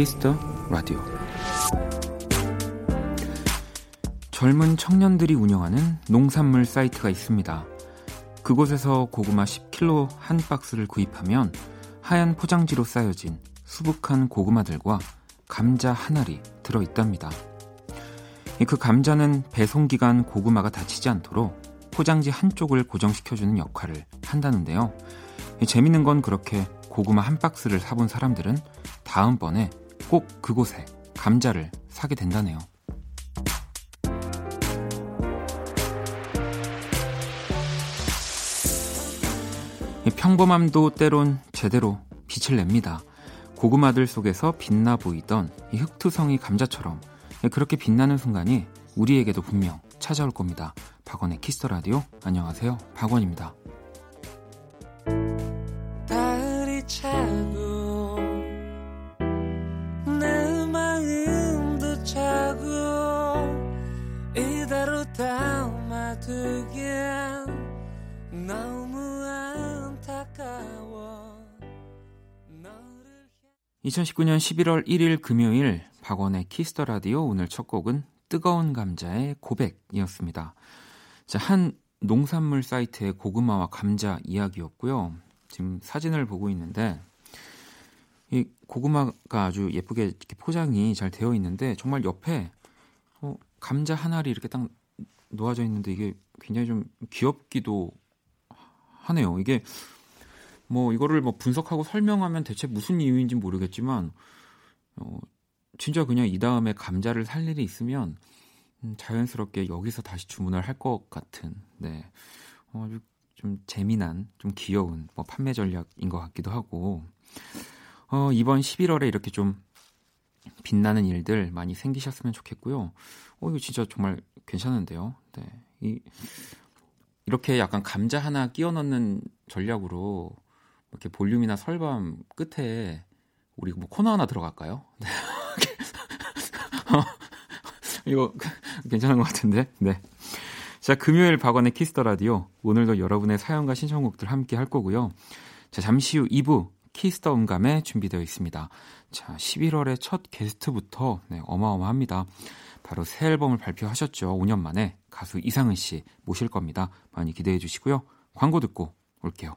Kiss the Radio 젊은 청년들이 운영하는 농산물 사이트가 있습니다. 그곳에서 고구마 10kg 한 박스를 구입하면 하얀 포장지로 싸여진 수북한 고구마들과 감자 한 알이 들어 있답니다. 그 감자는 배송 기간 고구마가 다치지 않도록 포장지 한쪽을 고정시켜주는 역할을 한다는데요. 재밌는 건 그렇게 고구마 한 박스를 사본 사람들은 다음번에 꼭 그곳에 감자를 사게 된다네요. 평범함도 때론 제대로 빛을 냅니다. 고구마들 속에서 빛나 보이던 이 흑투성이 감자처럼 그렇게 빛나는 순간이 우리에게도 분명 찾아올 겁니다. 박원의 Kiss the Radio 안녕하세요. 박원입니다. 2019년 11월 1일 금요일 박원의 Kiss the Radio 오늘 첫 곡은 뜨거운 감자의 고백이었습니다. 자, 한 농산물 사이트의 고구마와 감자 이야기였고요. 지금 사진을 보고 있는데 이 고구마가 아주 예쁘게 이렇게 포장이 잘 되어 있는데 정말 옆에 어, 감자 한 알이 이렇게 딱 놓아져 있는데 이게 굉장히 좀 귀엽기도 하네요. 이게 뭐 이거를 뭐 분석하고 설명하면 대체 무슨 이유인지 모르겠지만 어, 진짜 그냥 이 다음에 감자를 살 일이 있으면 음, 자연스럽게 여기서 다시 주문을 할 것 같은 네 어, 좀 재미난 좀 귀여운 뭐 판매 전략인 것 같기도 하고 어, 이번 11월에 이렇게 좀 빛나는 일들 많이 생기셨으면 좋겠고요. 어 이거 진짜 정말 괜찮은데요. 네. 이 이렇게 약간 감자 하나 끼워 넣는 전략으로 이렇게 볼륨이나 설밤 끝에 우리 뭐 코너 하나 들어갈까요? 네. 어, 이거 괜찮은 것 같은데. 네. 자, 금요일 박원의 Kiss the Radio. 오늘도 여러분의 사연과 신청곡들 함께 할 거고요. 자, 잠시 후 2부 Kiss the 음감에 준비되어 있습니다. 자, 11월의 첫 게스트부터 네, 어마어마합니다. 바로 새 앨범을 발표하셨죠. 5년 만에 가수 이상은 씨 모실 겁니다. 많이 기대해 주시고요. 광고 듣고 올게요.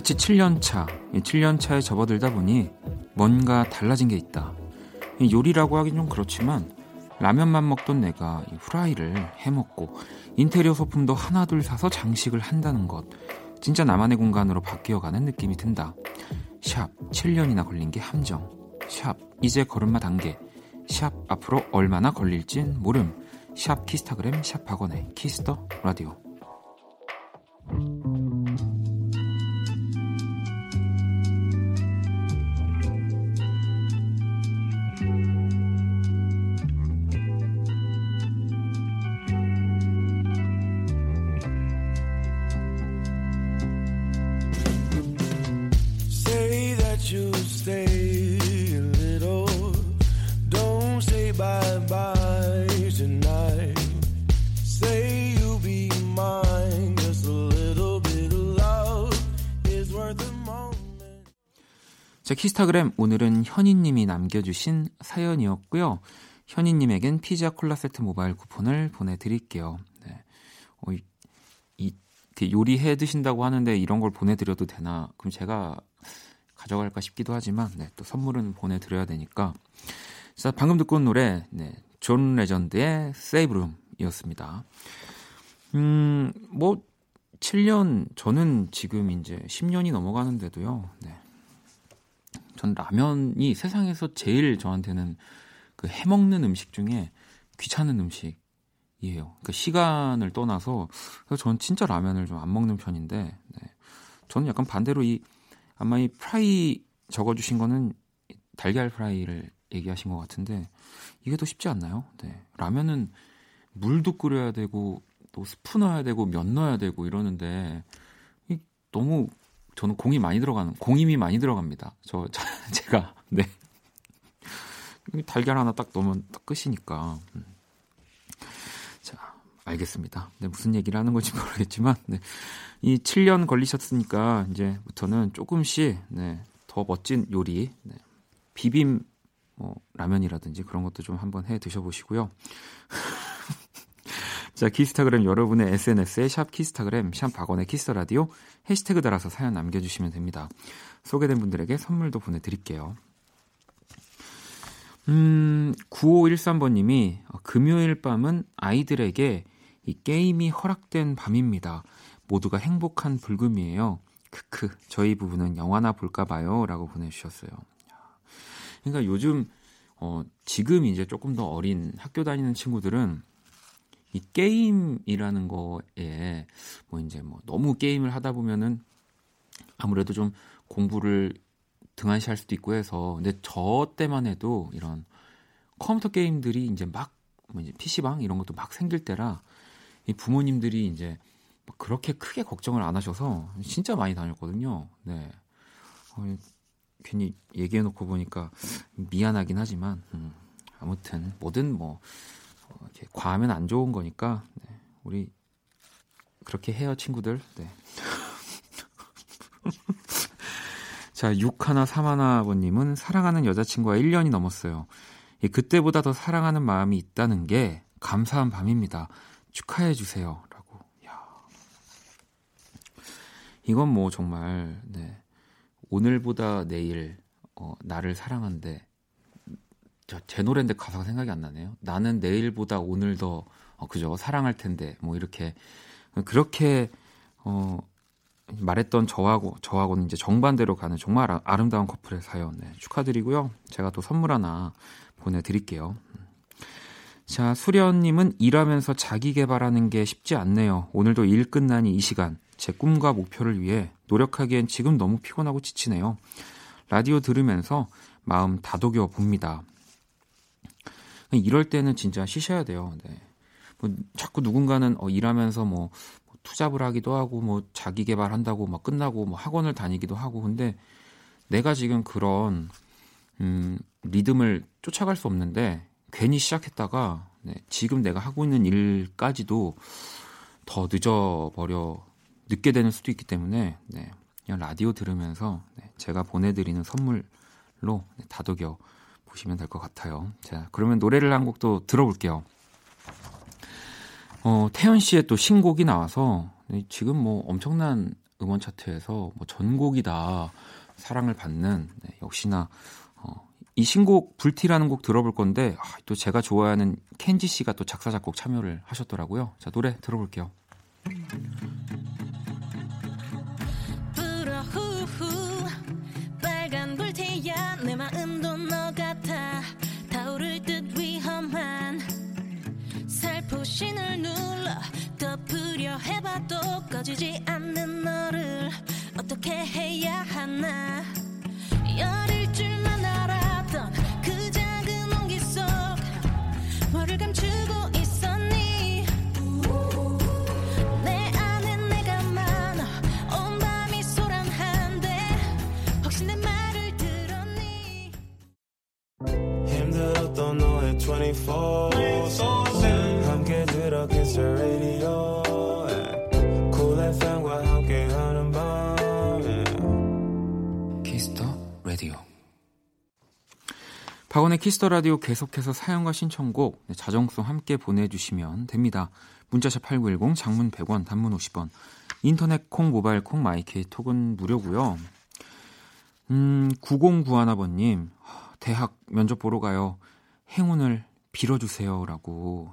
자취 7년차, 7년차에 접어들다 보니 뭔가 달라진 게 있다. 요리라고 하긴 좀 그렇지만 라면만 먹던 내가 후라이를 해먹고 인테리어 소품도 하나둘 사서 장식을 한다는 것. 진짜 나만의 공간으로 바뀌어가는 느낌이 든다. 샵 7년이나 걸린 게 함정. 샵 이제 걸음마 단계. 샵 앞으로 얼마나 걸릴진 모름. 샵 키스타그램 샵 박원의 Kiss the Radio. 키스타그램 오늘은 현희님이 남겨주신 사연이었고요. 현희님에겐 피자 콜라 세트 모바일 쿠폰을 보내드릴게요. 네. 어, 이, 이 요리해 드신다고 하는데 이런 걸 보내드려도 되나? 그럼 제가 가져갈까 싶기도 하지만 네, 또 선물은 보내드려야 되니까. 자, 방금 듣고 온 노래 네, 존 레전드의 Save Room이었습니다. 음, 뭐 7년 저는 지금 이제 10년이 넘어가는데도요. 네. 전 라면이 세상에서 제일 저한테는 그 해먹는 음식 중에 귀찮은 음식이에요. 그러니까 시간을 떠나서 그래서 저는 진짜 라면을 좀 안 먹는 편인데 네. 저는 약간 반대로 이 아마 이 프라이 적어주신 거는 달걀 프라이를 얘기하신 것 같은데 이게 더 쉽지 않나요? 네. 라면은 물도 끓여야 되고 또 스프 넣어야 되고 면 넣어야 되고 이러는데 이 너무 저는 공이 많이 들어가는 공임이 많이 들어갑니다. 저, 저 제가 네 달걀 하나 딱 넣으면 딱 끝이니까. 음. 자 알겠습니다. 네 무슨 얘기를 하는 건지 모르겠지만 네. 이 7년 걸리셨으니까 이제부터는 조금씩 네, 더 멋진 요리 네, 비빔 뭐 라면이라든지 그런 것도 좀 한번 해 드셔보시고요. 자, 키스타그램 여러분의 SNS에 샵 키스타그램, 샵 박원의 키스라디오 해시태그 달아서 사연 남겨주시면 됩니다. 소개된 분들에게 선물도 보내드릴게요. 음, 9513번님이 금요일 밤은 아이들에게 이 게임이 허락된 밤입니다. 모두가 행복한 불금이에요. 크크, 저희 부부는 영화나 볼까 봐요. 라고 보내주셨어요. 그러니까 요즘, 어, 지금 이제 조금 더 어린 학교 다니는 친구들은 이 게임이라는 거에 뭐 이제 뭐 너무 게임을 하다 보면은 아무래도 좀 공부를 등한시할 수도 있고 해서 근데 저 때만 해도 이런 컴퓨터 게임들이 이제 막 뭐 이제 PC방 이런 것도 막 생길 때라 이 부모님들이 이제 그렇게 크게 걱정을 안 하셔서 진짜 많이 다녔거든요. 네. 어, 괜히 얘기해 놓고 보니까 미안하긴 하지만 음, 아무튼 뭐든 뭐 어, 이렇게 과하면 안 좋은 거니까 네, 우리 그렇게 해요 친구들. 네. 자, 61 3하나번님은 사랑하는 여자친구와 1년이 넘었어요. 예, 그때보다 더 사랑하는 마음이 있다는 게 감사한 밤입니다. 축하해 주세요. 라고. 야. 이건 뭐 정말, 네. 오늘보다 내일, 어, 나를 사랑한데, 제 노래인데 가사가 생각이 안 나네요. 나는 내일보다 오늘 더 어, 그죠 사랑할 텐데 뭐 이렇게 그렇게 어 말했던 저하고 저하고는 이제 정반대로 가는 정말 아름다운 커플의 사연 네, 축하드리고요. 제가 또 선물 하나 보내드릴게요. 자 수련님은 일하면서 자기 개발하는 게 쉽지 않네요. 오늘도 일 끝나니 이 시간 제 꿈과 목표를 위해 노력하기엔 지금 너무 피곤하고 지치네요. 라디오 들으면서 마음 다독여 봅니다. 이럴 때는 진짜 쉬셔야 돼요. 네. 뭐 자꾸 누군가는 어, 일하면서 뭐, 뭐 투잡을 하기도 하고 뭐 자기 개발한다고 막 끝나고 뭐 학원을 다니기도 하고 근데 내가 지금 그런 음, 리듬을 쫓아갈 수 없는데 괜히 시작했다가 네, 지금 내가 하고 있는 일까지도 더 늦어버려 늦게 되는 수도 있기 때문에 네, 그냥 라디오 들으면서 네, 제가 보내드리는 선물로 네, 다독여 보시면 될 것 같아요. 자, 그러면 노래를 한 곡도 들어볼게요. 어, 태연 씨의 또 신곡이 나와서 지금 뭐 엄청난 음원 차트에서 뭐 전곡이 다 사랑을 받는 네, 역시나 어, 이 신곡 불티라는 곡 들어볼 건데 아, 또 제가 좋아하는 켄지 씨가 또 작사 작곡 참여를 하셨더라고요. 자 노래 들어볼게요. 신을 눌러 덮으려 해봐도 꺼지지 않는 너를 어떻게 해야 하나? 열일 줄만 알았던 그 작은 온기 속 뭐를 감추 박원의 Kiss the Radio 계속해서 사연과 신청곡 네, 자정송 함께 보내주시면 됩니다. 문자 샵 8910 장문 100원 단문 50원 인터넷 콩 모바일 콩 my K 톡은 무료고요. 음 9091번님 대학 면접 보러 가요. 행운을 빌어주세요라고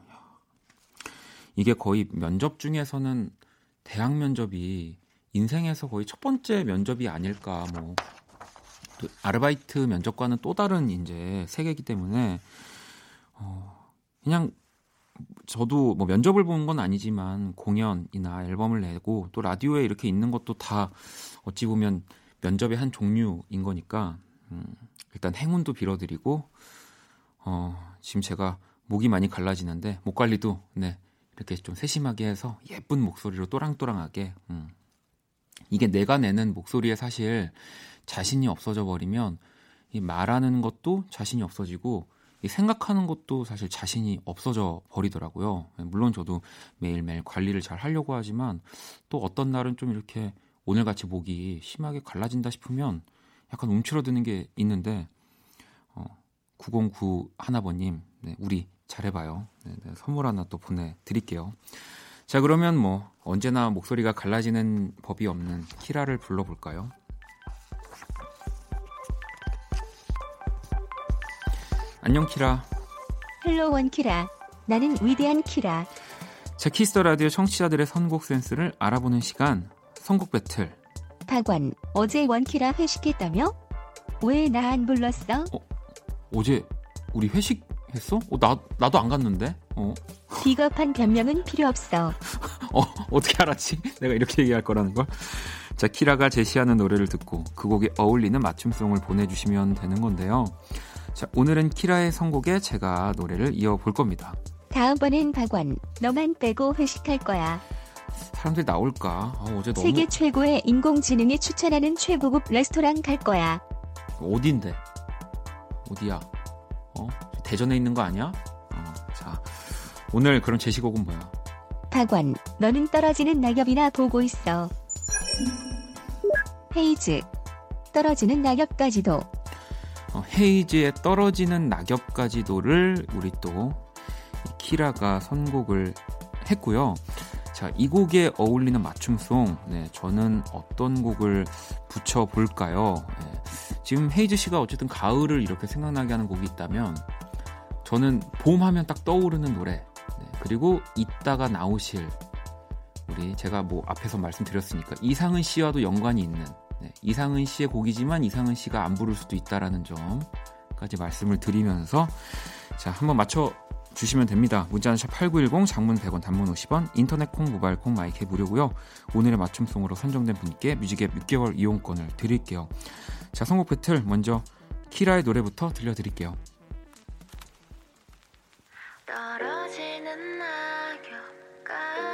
이게 거의 면접 중에서는 대학 면접이 인생에서 거의 첫 번째 면접이 아닐까 뭐 아르바이트 면접과는 또 다른 이제 세계이기 때문에 어 그냥 저도 뭐 면접을 본건 아니지만 공연이나 앨범을 내고 또 라디오에 이렇게 있는 것도 다 어찌 보면 면접의 한 종류인 거니까 음, 일단 행운도 빌어드리고 어, 지금 제가 목이 많이 갈라지는데 목 관리도 네 이렇게 좀 세심하게 해서 예쁜 목소리로 또랑또랑하게 음. 이게 내가 내는 목소리에 사실 자신이 없어져 버리면 이 말하는 것도 자신이 없어지고 이 생각하는 것도 사실 자신이 없어져 버리더라고요. 물론 저도 매일매일 관리를 잘 하려고 하지만 또 어떤 날은 좀 이렇게 오늘같이 목이 심하게 갈라진다 싶으면 약간 움츠러드는 게 있는데 어, 909 하나버님 네, 우리 잘해봐요. 네, 네, 선물 하나 또 보내드릴게요. 자 그러면 뭐 언제나 목소리가 갈라지는 법이 없는 키라를 불러볼까요? 안녕 키라. Hello 원키라. 나는 위대한 키라. 자 Kiss the Radio 청취자들의 선곡 센스를 알아보는 시간 선곡 배틀. 박원 어제 원키라 회식했다며? 왜 나 안 불렀어? 어, 어제 우리 회식했어? 어, 나 나도 안 갔는데. 어. 비겁한 변명은 필요 없어. 어 어떻게 알았지? 내가 이렇게 얘기할 거라는 걸. 자 키라가 제시하는 노래를 듣고 그 곡에 어울리는 맞춤송을 보내주시면 되는 건데요. 자, 오늘은 키라의 선곡에 제가 노래를 이어볼 겁니다. 다음번엔 박원, 너만 빼고 회식할 거야. 사람들 나올까? 아, 어제 너무... 세계 최고의 인공지능이 추천하는 최고급 레스토랑 갈 거야. 어딘데? 어디야? 어? 대전에 있는 거 아니야? 어, 자, 오늘 그런 제시곡은 뭐야? 박원, 너는 떨어지는 낙엽이나 보고 있어. 헤이즈, 떨어지는 낙엽까지도. 어, 헤이즈의 떨어지는 낙엽까지도를 우리 또 키라가 선곡을 했고요. 자, 이 곡에 어울리는 맞춤송, 네, 저는 어떤 곡을 붙여볼까요? 네, 지금 헤이즈 씨가 어쨌든 가을을 이렇게 생각나게 하는 곡이 있다면, 저는 봄 하면 딱 떠오르는 노래, 네, 그리고 이따가 나오실, 우리 제가 뭐 앞에서 말씀드렸으니까 이상은 씨와도 연관이 있는 네, 이상은 씨의 곡이지만 이상은 씨가 안 부를 수도 있다라는 점까지 말씀을 드리면서 자 한번 맞춰 주시면 됩니다. 문자는 샵8910 장문 100원 단문 50원 인터넷 콩 모바일 콩 마이크 무료고요. 오늘의 맞춤송으로 선정된 분께 뮤직앱 6개월 이용권을 드릴게요. 자 선곡 배틀 먼저 키라의 노래부터 들려드릴게요.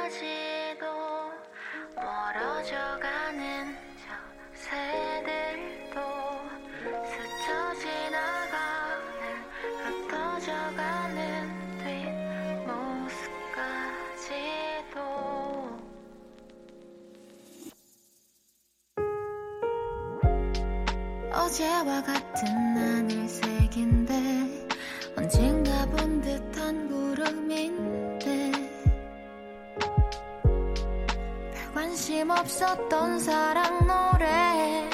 어제와 관심 없었던 사랑 노래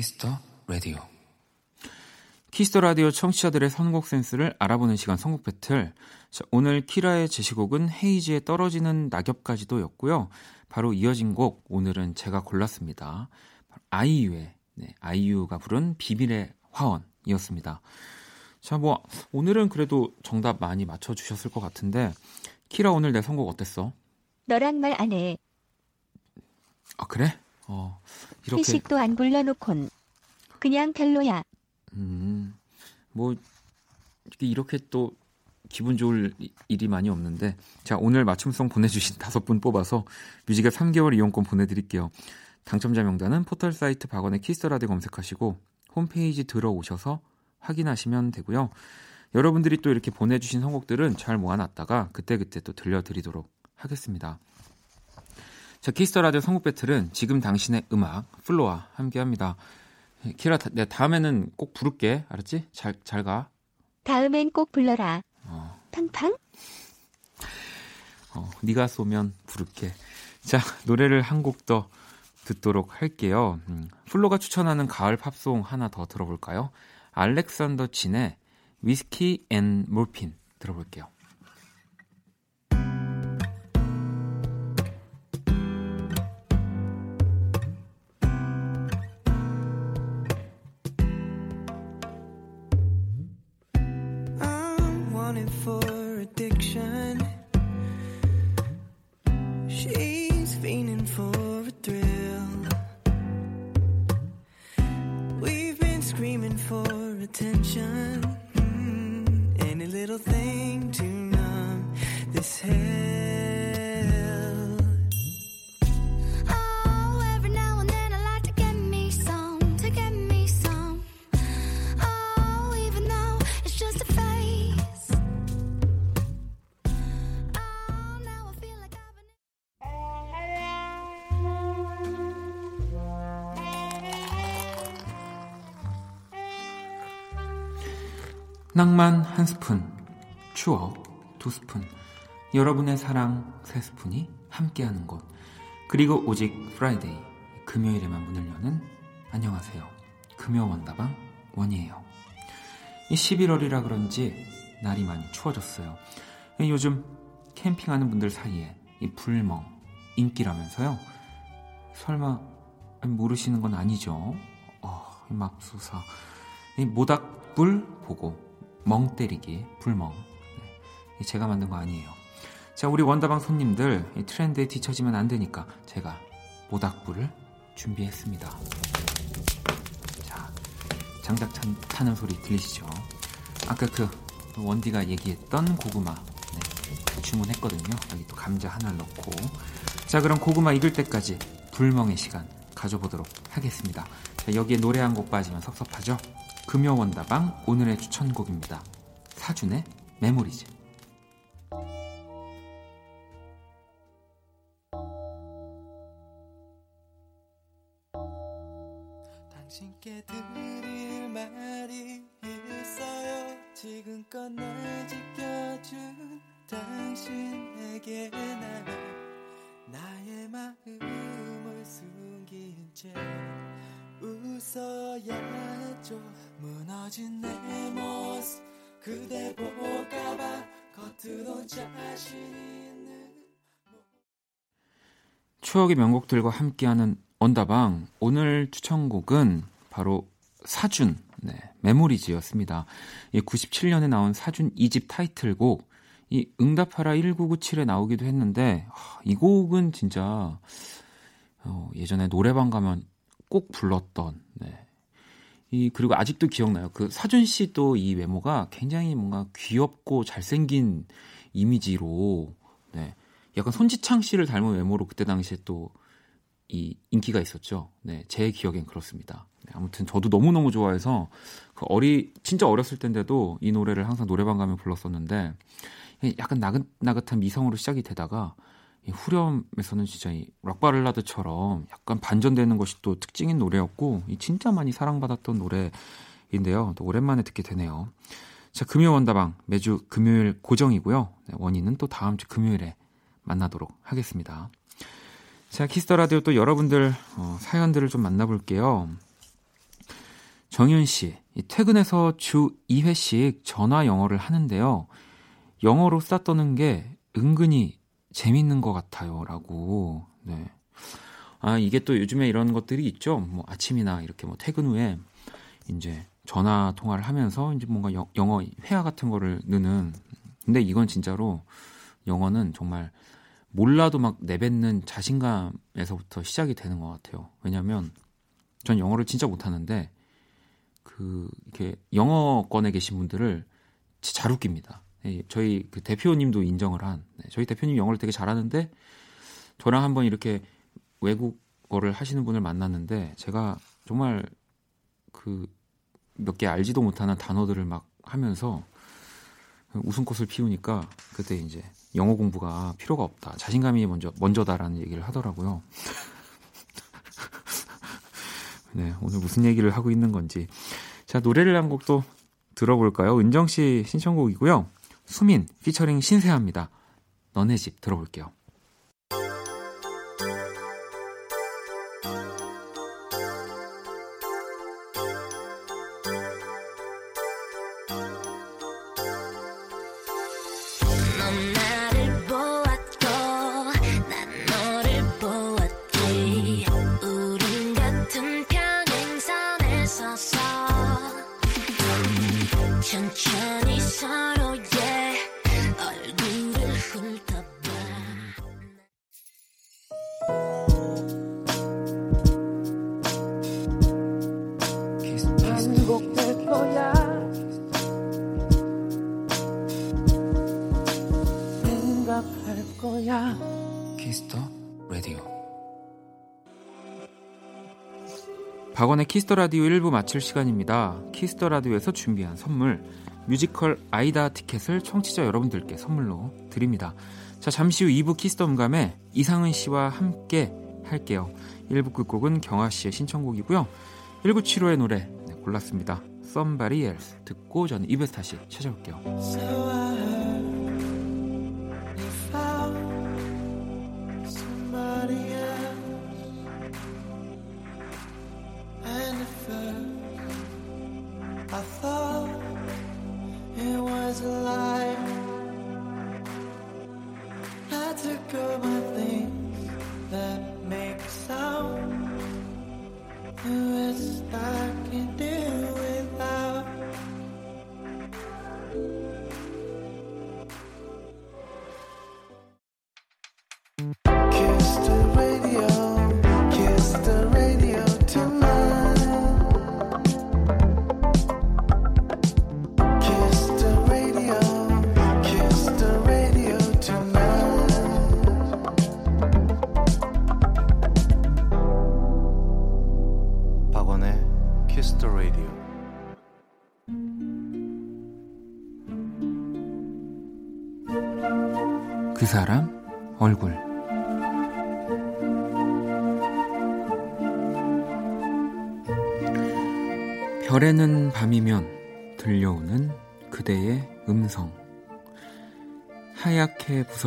Kiss the Radio. Kiss the Radio 청취자들의 선곡 센스를 알아보는 시간 선곡 배틀. 자, 오늘 키라의 제시곡은 헤이즈의 떨어지는 낙엽까지도였고요. 바로 이어진 곡 오늘은 제가 골랐습니다. 아이유의 네, 아이유가 부른 비밀의 화원이었습니다. 자, 뭐 오늘은 그래도 정답 많이 맞춰 주셨을 것 같은데 키라 오늘 내 선곡 어땠어? 너랑 말 안 해. 아 그래? 어 이렇게 회식도 안 불러놓곤. 그냥 별로야. 음, 뭐 이렇게, 또 기분 좋을 이- 일이 많이 없는데 자 오늘 맞춤송 보내주신 다섯 분 뽑아서 뮤직앱 3개월 이용권 보내드릴게요. 당첨자 명단은 포털 사이트 박원의 키스터라디 검색하시고 홈페이지 들어오셔서 확인하시면 되고요. 여러분들이 또 이렇게 보내주신 선곡들은 잘 모아놨다가 그때그때 또 들려드리도록 하겠습니다. 자, Kiss the Radio 선곡 배틀은 지금 당신의 음악 FLO와 함께합니다. 키라, 다- 내가 다음에는 꼭 부를게. 알았지? 잘, 잘 가. 다음엔 꼭 불러라. 어, 팡팡. 어, 네가 쏘면 부를게. 자, 노래를 한 곡 더 듣도록 할게요. 음, FLO가 추천하는 가을 팝송 하나 더 들어볼까요? 알렉산더 진의 위스키 앤 몰핀 들어볼게요. For attention. Mm, any little thing 낭만 한 스푼, 추억 두 스푼, 여러분의 사랑 세 스푼이 함께하는 곳. 그리고 오직 Friday, 금요일에만 문을 여는 안녕하세요. 금요 원다방 원이에요. 이 11월이라 그런지 날이 많이 추워졌어요. 요즘 캠핑하는 분들 사이에 이 불멍 인기라면서요. 설마 모르시는 건 아니죠? 어, 이 맙소사. 이 모닥불 보고 멍 때리기 불멍. 네, 제가 만든 거 아니에요. 자, 우리 원다방 손님들 이 트렌드에 뒤처지면 안 되니까 제가 모닥불을 준비했습니다. 자, 장작 찬, 타는 소리 들리시죠? 아까 그 원디가 얘기했던 고구마 네, 주문했거든요. 여기 또 감자 하나 넣고 자 그럼 고구마 익을 때까지 불멍의 시간 가져보도록 하겠습니다. 자, 여기에 노래 한 곡 빠지면 섭섭하죠? 금요 원다방 오늘의 추천곡입니다. 사준의 Memories. 당신께 드릴 말이 있어요 지금껏 날 지켜준 당신에게 난 나의 마음을 숨긴 채 웃어야 했죠 무너진 내 모습 그대 볼까봐 겉으론 자신 있는 추억의 명곡들과 함께하는 원다방 오늘 추천곡은 바로 사준 네, 메모리즈였습니다. 이 97년에 나온 사준 2집 타이틀곡 이 응답하라 1997에 나오기도 했는데 하, 이 곡은 진짜 어, 예전에 노래방 가면 꼭 불렀던 네. 이 그리고 아직도 기억나요. 그 사준 씨도 이 외모가 굉장히 뭔가 귀엽고 잘생긴 이미지로 네. 약간 손지창 씨를 닮은 외모로 그때 당시에 또 이 인기가 있었죠. 네, 제 기억엔 그렇습니다. 네, 아무튼 저도 너무 너무 좋아해서 그 어리 진짜 어렸을 때인데도 이 노래를 항상 노래방 가면 불렀었는데 약간 나긋나긋한 미성으로 시작이 되다가 이 후렴에서는 진짜 이 락발라드처럼 약간 반전되는 것이 또 특징인 노래였고 이 진짜 많이 사랑받았던 노래인데요. 또 오랜만에 듣게 되네요. 자, 금요 원다방 매주 금요일 고정이고요. 네, 원이는 또 다음 주 금요일에 만나도록 하겠습니다. 자, Kiss the Radio 또 여러분들 어, 사연들을 좀 만나볼게요. 정윤 씨, 이 퇴근해서 주 2회씩 전화 영어를 하는데요. 영어로 수다 떠는 게 은근히 재밌는 것 같아요. 라고. 네. 아, 이게 또 요즘에 이런 것들이 있죠. 뭐 아침이나 이렇게 뭐 퇴근 후에 이제 전화 통화를 하면서 이제 뭔가 여, 영어 회화 같은 거를 넣는. 근데 이건 진짜로 영어는 정말 몰라도 막 내뱉는 자신감에서부터 시작이 되는 것 같아요. 왜냐면 전 영어를 진짜 못하는데 그 이렇게 영어권에 계신 분들을 잘 웃깁니다. 예, 저희 그 대표님도 인정을 한 네, 저희 대표님 영어를 되게 잘하는데 저랑 한번 이렇게 외국어를 하시는 분을 만났는데 제가 정말 그 몇 개 알지도 못하는 단어들을 막 하면서 웃음꽃을 피우니까 그때 이제 영어 공부가 필요가 없다. 자신감이 먼저 먼저다라는 얘기를 하더라고요. 네, 오늘 무슨 얘기를 하고 있는 건지. 자, 노래를 한 곡도 들어볼까요? 은정 씨 신청곡이고요. 수민 피처링 신세아입니다. 너네 집 들어볼게요. Kiss the Radio 1부 마칠 시간입니다. Kiss the Radio에서 준비한 선물 뮤지컬 아이다 티켓을 청취자 여러분들께 선물로 드립니다. 자 잠시 후 2부 Kiss the 음감회 이상은 씨와 함께 할게요. 1부 끝곡은 경아 씨의 신청곡이고요. 1975의 노래 네, 골랐습니다. Somebody Else 듣고 저는 2부에서 다시 찾아올게요.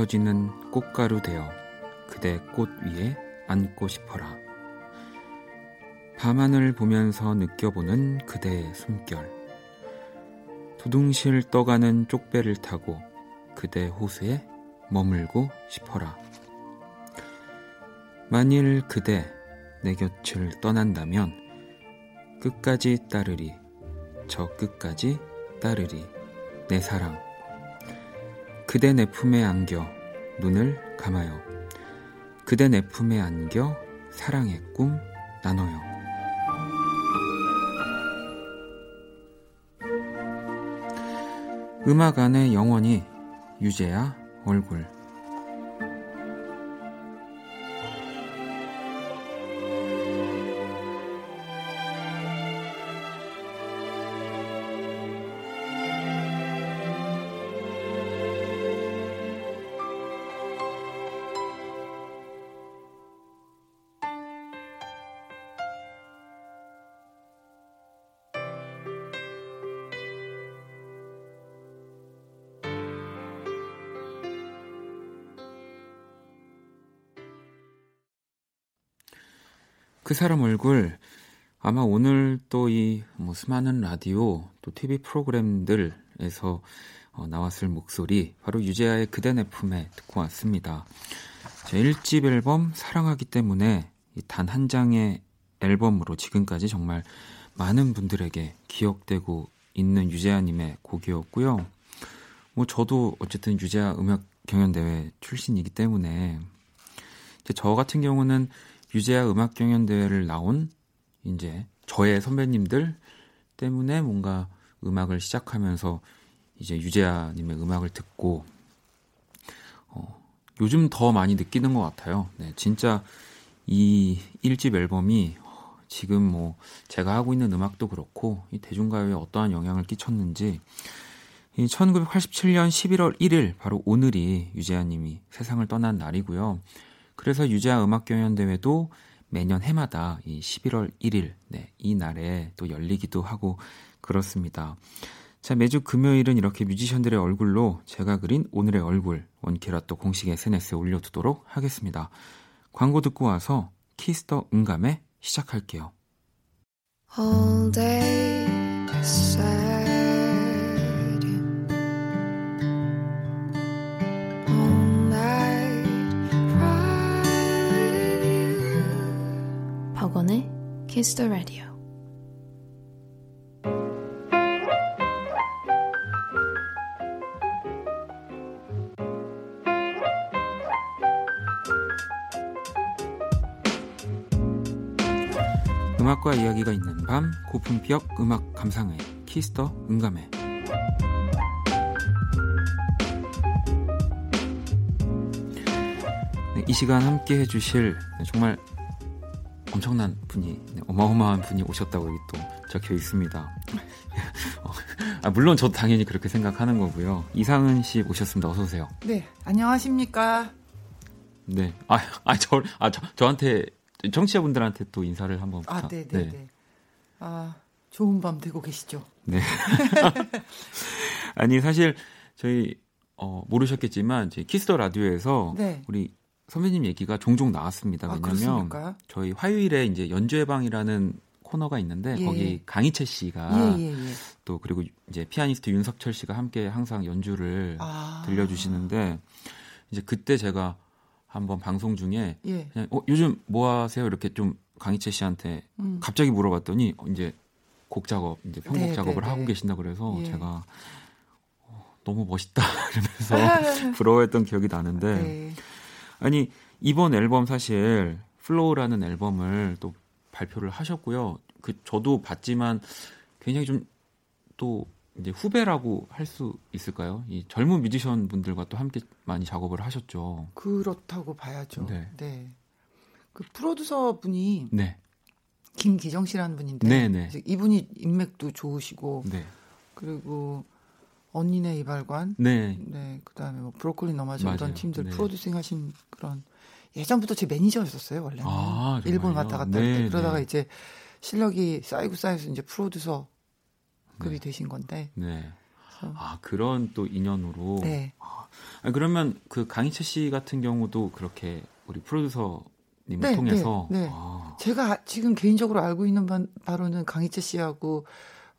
부서지는 꽃가루 되어 그대 꽃 위에 앉고 싶어라 밤하늘 보면서 느껴보는 그대의 숨결 두둥실 떠가는 쪽배를 타고 그대 호수에 머물고 싶어라. 만일 그대 내 곁을 떠난다면 끝까지 따르리, 저 끝까지 따르리, 내 사랑. 그대 내 품에 안겨 눈을 감아요. 그대 내 품에 안겨 사랑의 꿈 나눠요. 음악 안에 영원히 유재야 얼굴 그 사람 얼굴 아마 오늘 또 이 뭐 수많은 라디오 또 TV 프로그램들에서 어, 나왔을 목소리 바로 유재하의 그대 내 품에 듣고 왔습니다. 제 1집 앨범 사랑하기 때문에 단 한 장의 앨범으로 지금까지 정말 많은 분들에게 기억되고 있는 유재하님의 곡이었고요. 뭐 저도 어쨌든 유재하 음악 경연대회 출신이기 때문에 저 같은 경우는 유재하 음악 경연 대회를 나온 이제 저의 선배님들 때문에 뭔가 음악을 시작하면서 이제 유재하 님의 음악을 듣고 어, 요즘 더 많이 느끼는 것 같아요. 네, 진짜 이 1집 앨범이 지금 뭐 제가 하고 있는 음악도 그렇고 이 대중가요에 어떠한 영향을 끼쳤는지 이 1987년 11월 1일 바로 오늘이 유재하 님이 세상을 떠난 날이고요. 그래서 유재하 음악 경연 대회도 매년 해마다 이 11월 1일 네, 이 날에 또 열리기도 하고 그렇습니다. 자, 매주 금요일은 이렇게 뮤지션들의 얼굴로 제가 그린 오늘의 얼굴 원키라 또 공식 SNS에 올려두도록 하겠습니다. 광고 듣고 와서 Kiss the 음감회 시작할게요. All day The Radio. 음악과 이야기가 있는 밤 고품격 음악 감상회 키스터 응감회 네, 이 시간 함께 해주실 네, 정말 엄청난 분이 네, 어마어마한 분이 오셨다고 여기 또 적혀 있습니다. 어, 아, 물론 저도 당연히 그렇게 생각하는 거고요. 이상은 씨 오셨습니다. 어서 오세요. 네, 안녕하십니까. 네, 아, 아, 저, 아, 저, 저한테 청취자분들한테 또 인사를 한번 아, 부탁- 네, 네, 네. 아, 좋은 밤 되고 계시죠? 네. 아니 사실 저희 어, 모르셨겠지만 이제 Kiss the Radio에서 네. 우리 선배님 얘기가 종종 나왔습니다. 아, 왜냐면 그렇습니까? 저희 화요일에 이제 연주회방이라는 코너가 있는데 예. 거기 강이채 씨가 예, 예, 예. 또 그리고 이제 피아니스트 윤석철 씨가 함께 항상 연주를 아. 들려주시는데 이제 그때 제가 한번 방송 중에 예. 그냥 어, 요즘 뭐 하세요? 이렇게 좀 강이채 씨한테 음. 갑자기 물어봤더니 어, 이제 곡 작업, 이제 편곡 네, 작업을 네, 하고 네. 계신다 그래서 예. 제가 어, 너무 멋있다 이러면서 부러워했던 기억이 나는데 네. 아니 이번 앨범 사실 fLoW라는 앨범을 또 발표를 하셨고요. 그 저도 봤지만 굉장히 좀 또 이제 후배라고 할 수 있을까요? 이 젊은 뮤지션 분들과 또 함께 많이 작업을 하셨죠. 그렇다고 봐야죠. 네. 네. 그 프로듀서 분이 네, 김기정 씨라는 분인데 네, 네. 이분이 인맥도 좋으시고 네, 그리고 언니네 이발관 네, 네, 그다음에 뭐 브로콜리 너마저 맞아요. 이런 팀들 네. 프로듀싱 하신 그런 예전부터 제 매니저였었어요, 원래는. 아? 일본 왔다 갔다 네, 할 때. 그러다가 네. 이제 실력이 쌓이고 쌓여서 이제 프로듀서 급이 네. 되신 건데. 네. 그래서 아 그런 또 인연으로. 네. 아, 그러면 그 강희채 씨 같은 경우도 그렇게 우리 프로듀서 님을 네, 통해서. 네, 네. 아, 제가 아- 지금 개인적으로 알고 있는 바, 바로는 강희채 씨하고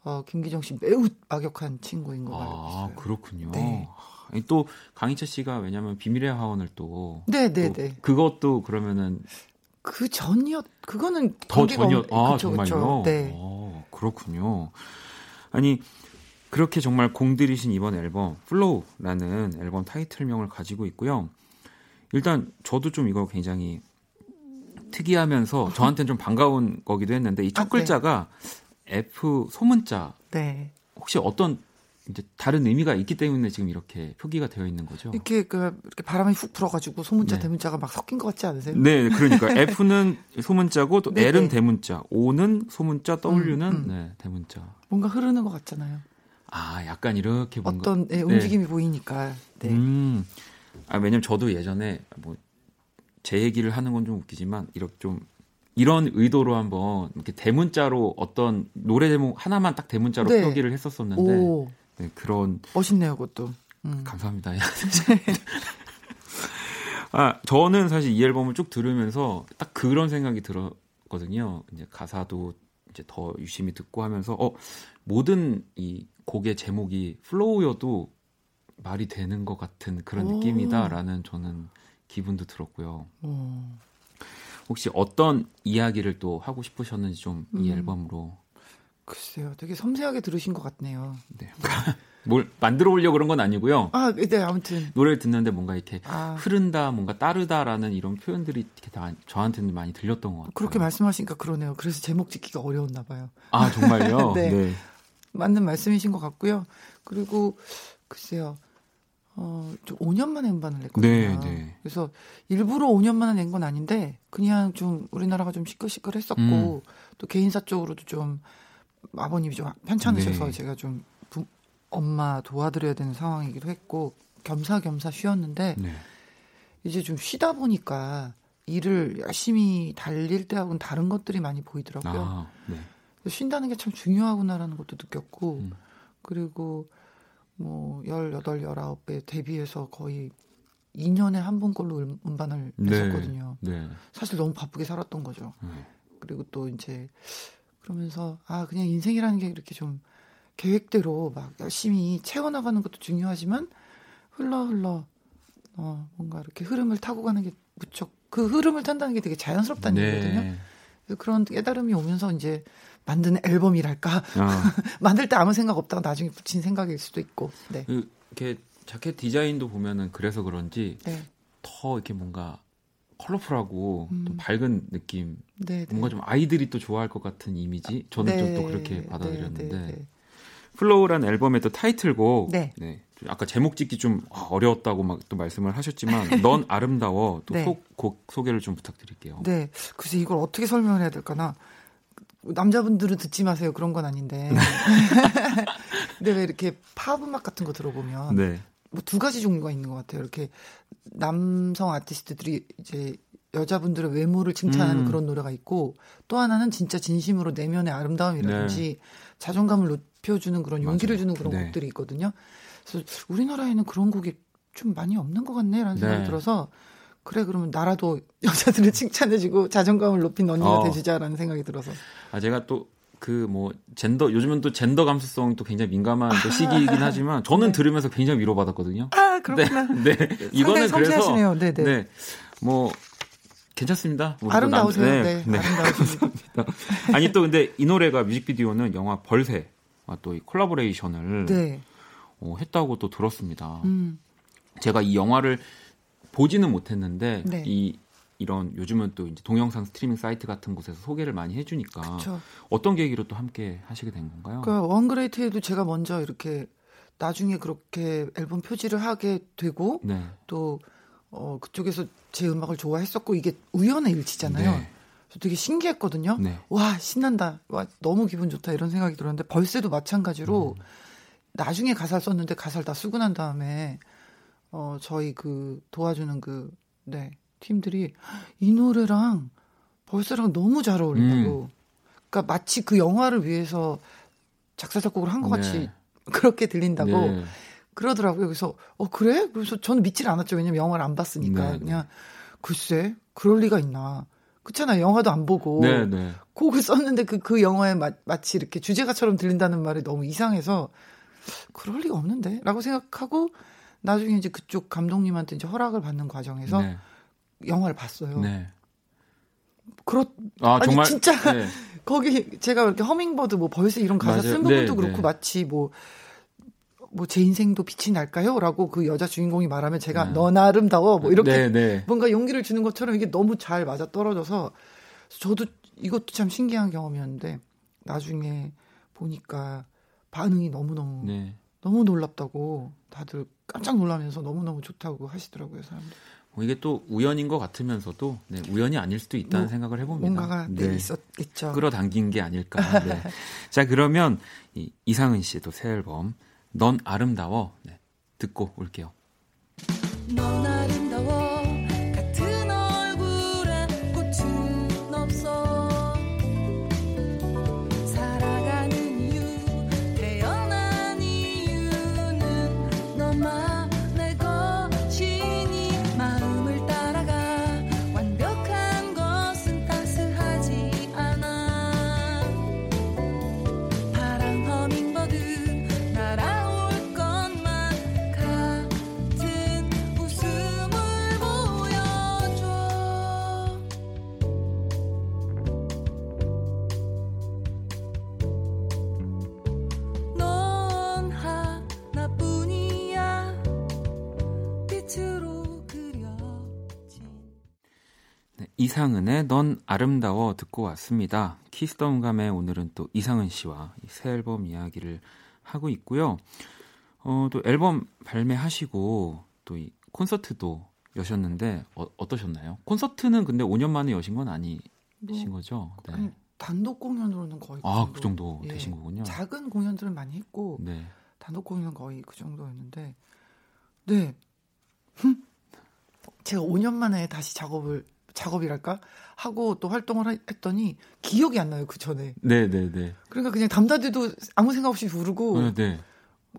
어, 김기정 씨 매우 악역한 친구인 거 알고 아 있어요. 그렇군요. 네. 또 강희채 씨가 왜냐면 비밀의 하원을 또. 네, 네, 또 네. 그것도 그러면은 그 전이었 그거는 더 없- 아 그쵸, 정말요. 그쵸. 네. 어, 그렇군요. 아니 그렇게 정말 공들이신 이번 앨범 fLoW라는 앨범 타이틀명을 가지고 있고요. 일단 저도 좀 이거 굉장히 특이하면서 저한테는 좀 반가운 거기도 했는데 이 첫 아, 네. 글자가 F 소문자 네. 혹시 어떤 이제 다른 의미가 있기 때문에 지금 이렇게 표기가 되어 있는 거죠? 이렇게 그 이렇게 바람이 훅 불어가지고 소문자 네. 대문자가 막 섞인 것 같지 않으세요? 네, 그러니까 F는 소문자고 또 네, L은 네. 대문자, O는 소문자, W는 음, 음. 네, 대문자. 뭔가 흐르는 것 같잖아요. 아, 약간 이렇게 뭔가 어떤 예, 움직임이 보이니까. 네. 음. 아, 왜냐면 저도 예전에 뭐 제 얘기를 하는 건 좀 웃기지만 이렇게 좀 이런 의도로 한번 이렇게 대문자로 어떤 노래 제목 하나만 딱 대문자로 네. 표기를 했었었는데 오 네, 그런 멋있네요, 그것도. 음. 감사합니다. 아, 저는 사실 이 앨범을 쭉 들으면서 딱 그런 생각이 들었거든요. 이제 가사도 이제 더 유심히 듣고 하면서 어 모든 이 곡의 제목이 Flow여도 말이 되는 것 같은 그런 오. 느낌이다라는 저는 기분도 들었고요. 오. 혹시 어떤 이야기를 또 하고 싶으셨는지 좀이 음. 앨범으로 글쎄요, 되게 섬세하게 들으신 것 같네요. 네. 뭘 만들어 오려고 그런 건 아니고요. 아, 네, 아무튼. 노래를 듣는데 뭔가 이렇게 아, 흐른다, 뭔가 따르다라는 이런 표현들이 이렇게 다 저한테는 많이 들렸던 것 같아요. 그렇게 말씀하시니까 그러네요. 그래서 제목 짓기가 어려웠나 봐요. 아 정말요? 네. 맞는 말씀이신 것 같고요. 그리고 글쎄요. 어, 좀 5년 만에 음반을 냈거든요. 네, 네. 그래서 일부러 5년 만에 낸 건 아닌데 그냥 좀 우리나라가 좀 시끌시끌했었고 음. 또 개인사 쪽으로도 좀 아버님이 좀 편찮으셔서 네. 제가 좀 부- 엄마 도와드려야 되는 상황이기도 했고 겸사겸사 쉬었는데 네. 이제 좀 쉬다 보니까 일을 열심히 달릴 때하고는 다른 것들이 많이 보이더라고요. 아, 네. 쉰다는 게 참 중요하구나라는 것도 느꼈고 음. 그리고 뭐 18, 19에 데뷔해서 거의 2년에 한 번꼴로 음- 음반을 냈었거든요. 네. 사실 너무 바쁘게 살았던 거죠. 네. 그리고 또 이제 그러면서 아 그냥 인생이라는 게 이렇게 좀 계획대로 막 열심히 채워나가는 것도 중요하지만 흘러 흘러 어 뭔가 이렇게 흐름을 타고 가는 게 무척 그 흐름을 탄다는 게 되게 자연스럽다는 얘기거든요. 네. 그래서 그런 깨달음이 오면서 이제 만드는 앨범이랄까 아, 만들 때 아무 생각 없다가 나중에 붙인 생각일 수도 있고 네. 그, 이렇게 자켓 디자인도 보면은 그래서 그런지 네. 더 이렇게 뭔가 컬러풀하고 음. 좀 밝은 느낌, 네, 네. 뭔가 좀 아이들이 또 좋아할 것 같은 이미지. 저는 좀 네, 또 그렇게 네, 받아들였는데 네, 네. Flow란 앨범의 또 타이틀곡. 네. 좀 아까 제목 짓기 좀 아, 어려웠다고 막 또 말씀을 하셨지만 넌 아름다워 또 네. 소개를 좀 부탁드릴게요. 네. 글쎄 이걸 어떻게 설명을 해야 될까나. 남자분들은 듣지 마세요. 그런 건 아닌데. 근데 왜 이렇게 팝 음악 같은 거 들어보면 네. 뭐두 가지 종류가 있는 것 같아요. 이렇게 남성 아티스트들이 이제 여자분들의 외모를 칭찬하는 음. 그런 노래가 있고 또 하나는 진짜 진심으로 내면의 아름다움이라든지 자존감을 높여주는 그런 용기를 네. 맞아요. 주는 그런 네. 곡들이 있거든요. 그래서 우리나라에는 그런 곡이 좀 많이 없는 것 같네라는 생각이 네. 들어서 그래 그러면 나라도 여자들을 칭찬해주고 자존감을 높인 언니가 어. 돼주자라는 생각이 들어서 아 제가 또 그뭐 젠더 요즘은 또 젠더 감수성이 또 굉장히 민감한 또 시기이긴 하지만 저는 네. 들으면서 굉장히 위로받았거든요. 아 그렇구나. 네, 네. 이거는 그래서 섬세하시네요. 네네. 네. 뭐 괜찮습니다. 아름다우세요. 남- 네, 아름다우십니다. 아니 또 근데 이 노래가 뮤직비디오는 영화 벌새와 또이 콜라보레이션을 네. 어, 했다고 또 들었습니다. 음. 제가 이 영화를 보지는 못했는데 네. 이 이런 요즘은 또 이제 동영상 스트리밍 사이트 같은 곳에서 소개를 많이 해주니까 그렇죠. 어떤 계기로 또 함께 하시게 된 건가요? 그러니까 원그레이트에도 제가 먼저 이렇게 나중에 그렇게 앨범 표지를 하게 되고 네. 또 어, 그쪽에서 제 음악을 좋아했었고 이게 우연의 일치잖아요. 네. 그래서 되게 신기했거든요. 네. 와 신난다. 와 너무 기분 좋다 이런 생각이 들었는데 벌새도 마찬가지로 음. 나중에 가사를 썼는데 가사를 다 쓰고 난 다음에 어 저희 그 도와주는 그 네 팀들이 이 노래랑 벌새랑 너무 잘 어울린다고. 그러니까 마치 그 영화를 위해서 작사 작곡을 한 것 같이 네. 그렇게 들린다고 네. 그러더라고요. 그래서 어 그래? 그래서 저는 믿질 않았죠. 왜냐면 영화를 안 봤으니까 네, 그냥 글쎄 그럴 리가 있나. 그렇잖아요. 영화도 안 보고 네, 네. 곡을 썼는데 그, 그 영화에 마, 마치 이렇게 주제가처럼 들린다는 말이 너무 이상해서 그럴 리가 없는데? 라고 생각하고 나중에 이제 그쪽 감독님한테 이제 허락을 받는 과정에서 네. 영화를 봤어요. 네. 그렇, 아, 아니, 정말 진짜 네. 거기 제가 이렇게 허밍버드 뭐 벌써 이런 가사 맞아요. 쓴 부분도 네, 그렇고 네. 마치 뭐, 뭐 제 인생도 빛이 날까요? 라고 그 여자 주인공이 말하면 제가 네. 넌 아름다워. 뭐 이렇게. 뭔가 용기를 주는 것처럼 이게 너무 잘 맞아 떨어져서 저도 이것도 참 신기한 경험이었는데 나중에 보니까 반응이 너무 너무 네. 너무 놀랍다고 다들 깜짝 놀라면서 너무너무 좋다고 하시더라고요, 사람들. 뭐 이게 또 우연인 것 같으면서도 네, 우연이 아닐 수도 있다는 뭐, 생각을 해봅니다. 뭔가가 네, 네. 있었겠죠. 끌어당긴 게 아닐까. 네. 자 그러면 이, 이상은 씨의 또 새 앨범 넌 아름다워 네, 듣고 올게요. 넌 아름다워 이상은의 넌 아름다워 듣고 왔습니다. 키스덤감의 오늘은 또 이상은 씨와 이새 앨범 이야기를 하고 있고요. 어, 또 앨범 발매하시고 또 이 콘서트도 여셨는데 어, 어떠셨나요? 콘서트는 근데 5년 만에 여신 건 아니신 뭐, 거죠? 네. 아니, 단독 공연으로는 거의 아, 그 정도 예. 되신 거군요. 작은 공연들은 많이 했고 네. 단독 공연은 거의 그 정도였는데 네 흠. 제가 5년 만에 다시 작업을 작업이랄까 하고 또 활동을 하- 했더니 기억이 안 나요 그 전에 네, 네, 네. 그러니까 그냥 담다디도 아무 생각 없이 부르고 네, 네.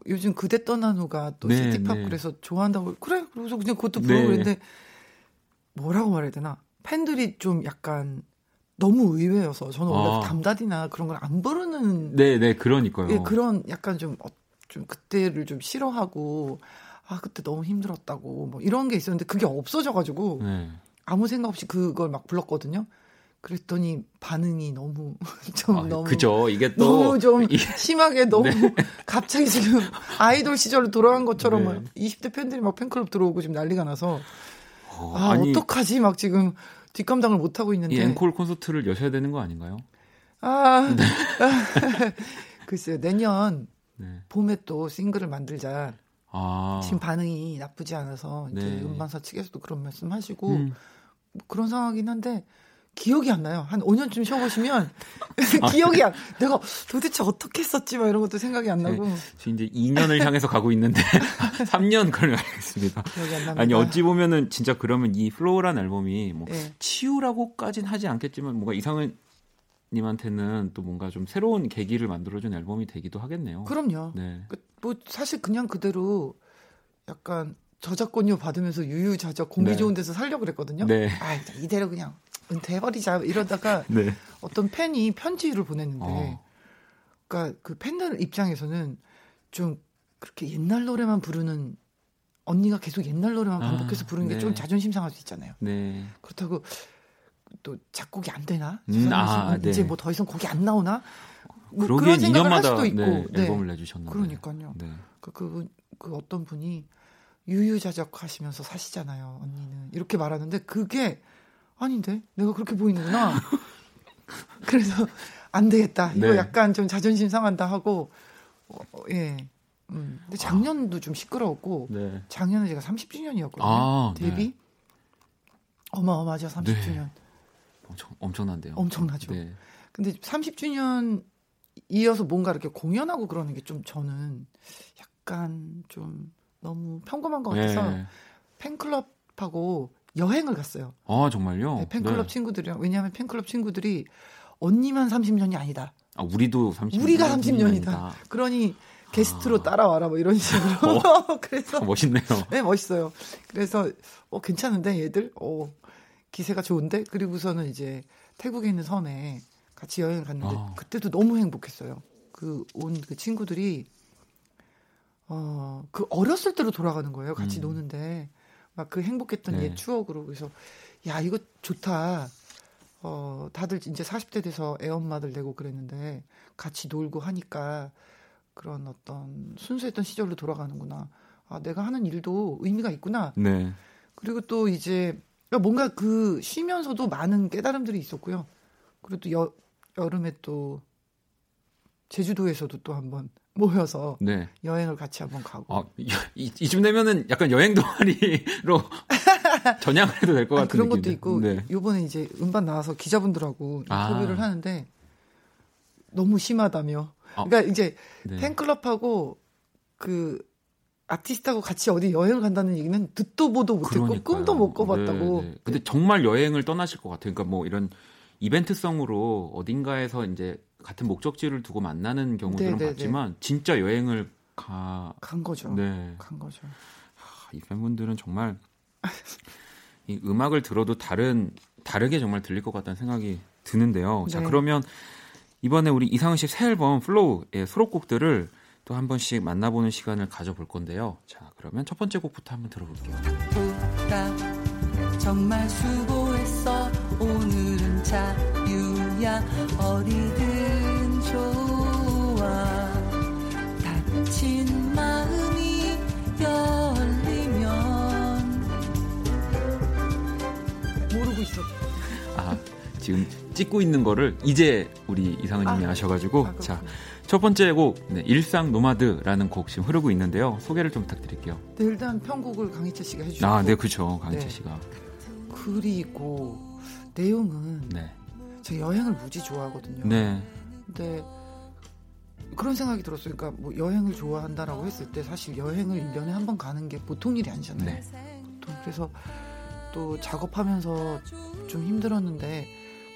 요즘 그대 떠난 후가 또 네, 시티팝 네. 그래서 좋아한다고 그래 그래서 그냥 그것도 네. 부르고 그랬는데 뭐라고 말해야 되나 팬들이 좀 약간 너무 의외여서 저는 원래 아. 담다디나 그런 걸 안 부르는 네, 네, 그러니까요. 예, 그런 약간 좀, 어, 좀 그때를 좀 싫어하고 아 그때 너무 힘들었다고 뭐 이런 게 있었는데 그게 없어져가지고 네. 아무 생각 없이 그걸 막 불렀거든요. 그랬더니 반응이 너무 좀 아, 너무 그죠. 이게 또 너무 좀 이- 심하게 너무 갑자기 지금 아이돌 시절로 돌아간 것처럼 네. 막 20대 팬들이 막 팬클럽 들어오고 지금 난리가 나서 어, 아 아니 어떡하지 막 지금 뒷감당을 못 하고 있는데 이 앵콜 콘서트를 여셔야 되는 거 아닌가요? 아 글쎄요 내년 네. 봄에 또 싱글을 만들자 아. 지금 반응이 나쁘지 않아서 이제 네. 음반사 측에서도 그런 말씀하시고 음. 뭐 그런 상황이긴 한데 기억이 안 나요. 한 5년쯤 쉬어보시면 기억이 안. 내가 도대체 어떻게 했었지? 막 이런 것도 생각이 안 나고 저 이제 2년을 향해서 가고 있는데 3년 걸려가겠습니다. 기억이 안 납니다. 아니 어찌 보면은 진짜 그러면 이 Flow란 앨범이 뭐 예. 치유라고까진 하지 않겠지만 뭔가 이상은 님한테는 또 뭔가 좀 새로운 계기를 만들어준 앨범이 되기도 하겠네요. 그럼요. 네. 그, 뭐 사실 그냥 그대로 약간 저작권료 받으면서 유유자적 공기 네. 좋은 데서 살려고 그랬거든요. 네. 아 이대로 그냥 은퇴해버리자 이러다가 네. 어떤 팬이 편지를 보냈는데 어. 그러니까 그 팬들 입장에서는 좀 그렇게 옛날 노래만 부르는 언니가 계속 옛날 노래만 아, 반복해서 부르는 게 네. 좀 자존심 상할 수 있잖아요. 네. 그렇다고 또 작곡이 안 되나? 음, 음, 아, 네. 이제 뭐 더 이상 곡이 안 나오나? 뭐 그런 생각을 할 2년마다 수도 있고. 네, 네. 앨범을 내주셨는데. 그러니까요. 네. 그, 그, 그 어떤 분이 유유자적 하시면서 사시잖아요, 언니는. 이렇게 말하는데 그게 아닌데? 내가 그렇게 보이는구나. 그래서 안 되겠다. 이거 네. 약간 좀 자존심 상한다 하고, 어, 어, 예. 음. 근데 작년도 좀 시끄러웠고, 네. 작년에 제가 30주년이었거든요. 아, 데뷔? 네. 어마어마하죠, 30주년. 엄청 엄청난데요. 엄청나죠. 네. 근데 30주년 이어서 뭔가 이렇게 공연하고 그러는 게 좀 저는 약간 좀 너무 평범한 것 같아서 네. 팬클럽하고 여행을 갔어요. 아 정말요? 네, 팬클럽 네. 친구들이랑 왜냐하면 팬클럽 친구들이 언니만 30년이 아니다. 아 우리도 30년. 우리가 30년이다. 그러니 게스트로 아. 따라와라 뭐 이런 식으로. 그래서 멋있네요. 네 멋있어요. 그래서 어 괜찮은데 얘들 어 기세가 좋은데 그리고서는 이제 태국에 있는 섬에 같이 여행을 갔는데 아. 그때도 너무 행복했어요. 그 온그 친구들이 어 그 어렸을 때로 돌아가는 거예요. 같이 음. 노는데 막 그 행복했던 네. 옛 추억으로 그래서 야 이거 좋다. 어 다들 이제 40대 돼서 애 엄마들 되고 그랬는데 같이 놀고 하니까 그런 어떤 순수했던 시절로 돌아가는구나. 아 내가 하는 일도 의미가 있구나. 네. 그리고 또 이제 뭔가 그 쉬면서도 많은 깨달음들이 있었고요. 그리고 또 여, 여름에 또 제주도에서도 또 한번 모여서 네. 여행을 같이 한번 가고. 아, 이, 이- 이쯤 되면은 약간 여행 동아리로 전향을 해도 될것 아, 같은 그런 것도 느낌이네. 있고 네. 요번에 이제 음반 나와서 기자분들하고 아. 인터뷰를 하는데 너무 심하다며. 아. 그러니까 이제 네. 팬클럽하고 그 아티스트하고 같이 어디 여행을 간다는 얘기는 듣도 보도 못했고. 꿈도 못 꿔봤다고. 네, 네. 근데 정말 여행을 떠나실 것 같아요. 그러니까 뭐 이런 이벤트성으로 어딘가에서 이제 같은 목적지를 두고 만나는 경우들은 네, 네, 봤지만 진짜 여행을 가. 간 거죠. 네. 간 거죠. 하, 이 팬분들은 정말 이 음악을 들어도 다른 다르게 정말 들릴 것 같다는 생각이 드는데요. 자 네. 그러면 이번에 우리 이상은 씨 새 앨범 Flow의 수록곡들을 또 한 번씩 만나보는 시간을 가져볼 건데요. 자 그러면 첫 번째 곡부터 한번 들어볼게요. 정말 수고했어 오늘은 자유야 어디든 좋 아 다친 마음이 열리면 모르고 있어. 찍고 있는 거를 이제 우리 이상은님이 아, 아셔가지고 아, 자 첫 번째 곡 네, 일상 노마드라는 곡 지금 흐르고 있는데요. 소개를 좀 부탁드릴게요. 네, 일단 편곡을 강희철 씨가 해주셨고 아, 네, 그렇죠. 강희철 네. 씨가. 그리고 내용은 네, 제가 여행을 무지 좋아하거든요. 네, 근데 그런 생각이 들었어요. 그러니까 뭐 여행을 좋아한다라고 했을 때 사실 여행을 1년에 한 번 가는 게 보통 일이 아니잖아요. 네. 보통. 그래서 또 작업하면서 좀 힘들었는데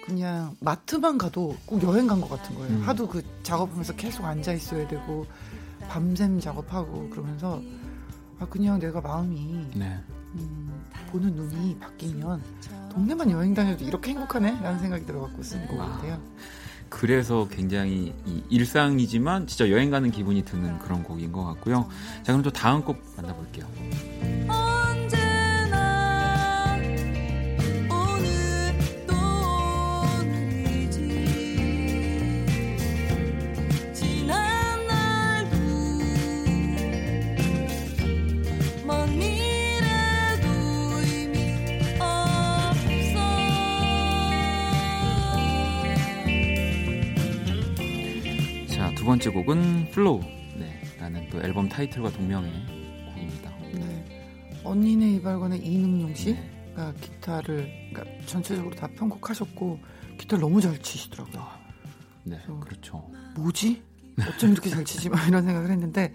그냥 마트만 가도 꼭 여행 간 것 같은 거예요. 음. 하도 그 작업하면서 계속 앉아 있어야 되고 밤샘 작업하고 그러면서 아 그냥 내가 마음이 네. 음, 보는 눈이 바뀌면 동네만 여행 다녀도 이렇게 행복하네라는 생각이 들어갖고 쓴곡 아. 같아요. 그래서 굉장히 이 일상이지만 진짜 여행 가는 기분이 드는 그런 곡인 것 같고요. 자, 그럼 또 다음 곡 만나볼게요. 번째 곡은 Flow. 네, 라는 또 앨범 타이틀과 동명의 곡입니다. 네. 언니네 이발관의 이능룡 네. 씨가 기타를 그러니까 전체적으로 다 편곡하셨고 기타를 너무 잘 치시더라고요. 네, 어. 그렇죠. 뭐지? 어쩜 이렇게 잘 치지? 막 이런 생각을 했는데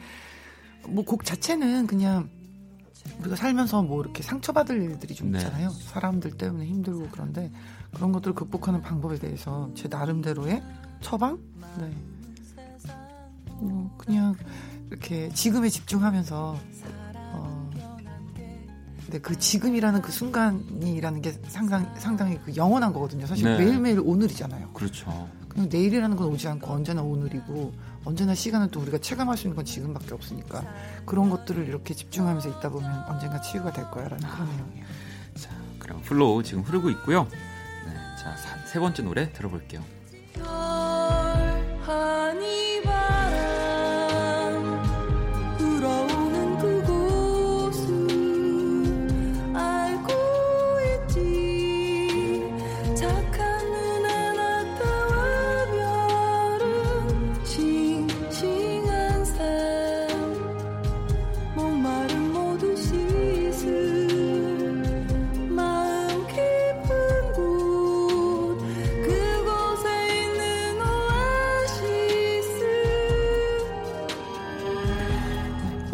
뭐 곡 자체는 그냥 우리가 살면서 뭐 이렇게 상처받을 일들이 좀 네. 있잖아요. 사람들 때문에 힘들고 그런데 그런 것들을 극복하는 방법에 대해서 제 나름대로의 처방? 네. 뭐 그냥 이렇게 지금에 집중하면서 어 근데 그 지금이라는 그 순간이라는 게 상상, 상당히 그 영원한 거거든요. 사실 네. 매일매일 오늘이잖아요. 그렇죠. 그냥 내일이라는 건 오지 않고 언제나 오늘이고 언제나 시간은 또 우리가 체감할 수 있는 건 지금밖에 없으니까 그런 것들을 이렇게 집중하면서 있다 보면 언젠가 치유가 될 거야라는 그런 내용이에요. 자, 그럼 Flow 지금 흐르고 있고요. 네, 자, 사- 세 번째 노래 들어볼게요.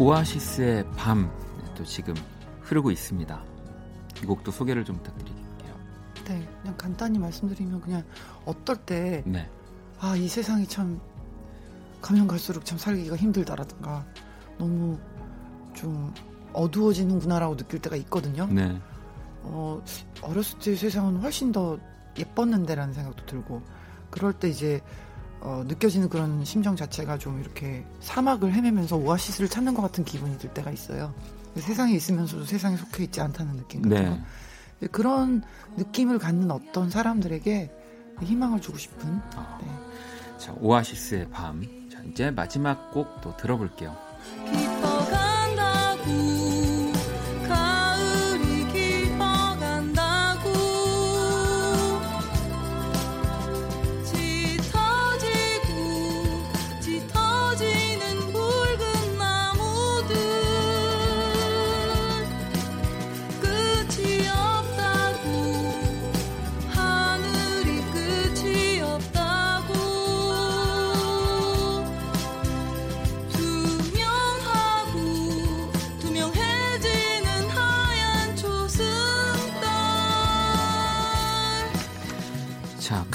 오아시스의 밤 또 지금 흐르고 있습니다. 이 곡도 소개를 좀 부탁드릴게요. 네, 그냥 간단히 말씀드리면 그냥 어떨 때 네, 아, 이 세상이 참 가면 갈수록 참 살기가 힘들다라든가 너무 좀 어두워지는구나라고 느낄 때가 있거든요. 네, 어, 어렸을 때 세상은 훨씬 더 예뻤는데라는 생각도 들고 그럴 때 이제 어, 느껴지는 그런 심정 자체가 좀 이렇게 사막을 헤매면서 오아시스를 찾는 것 같은 기분이 들 때가 있어요. 세상에 있으면서도 세상에 속해 있지 않다는 느낌 같은 거. 네. 그런 느낌을 갖는 어떤 사람들에게 희망을 주고 싶은 아, 네. 자, 오아시스의 밤. 자, 이제 마지막 곡 또 들어볼게요.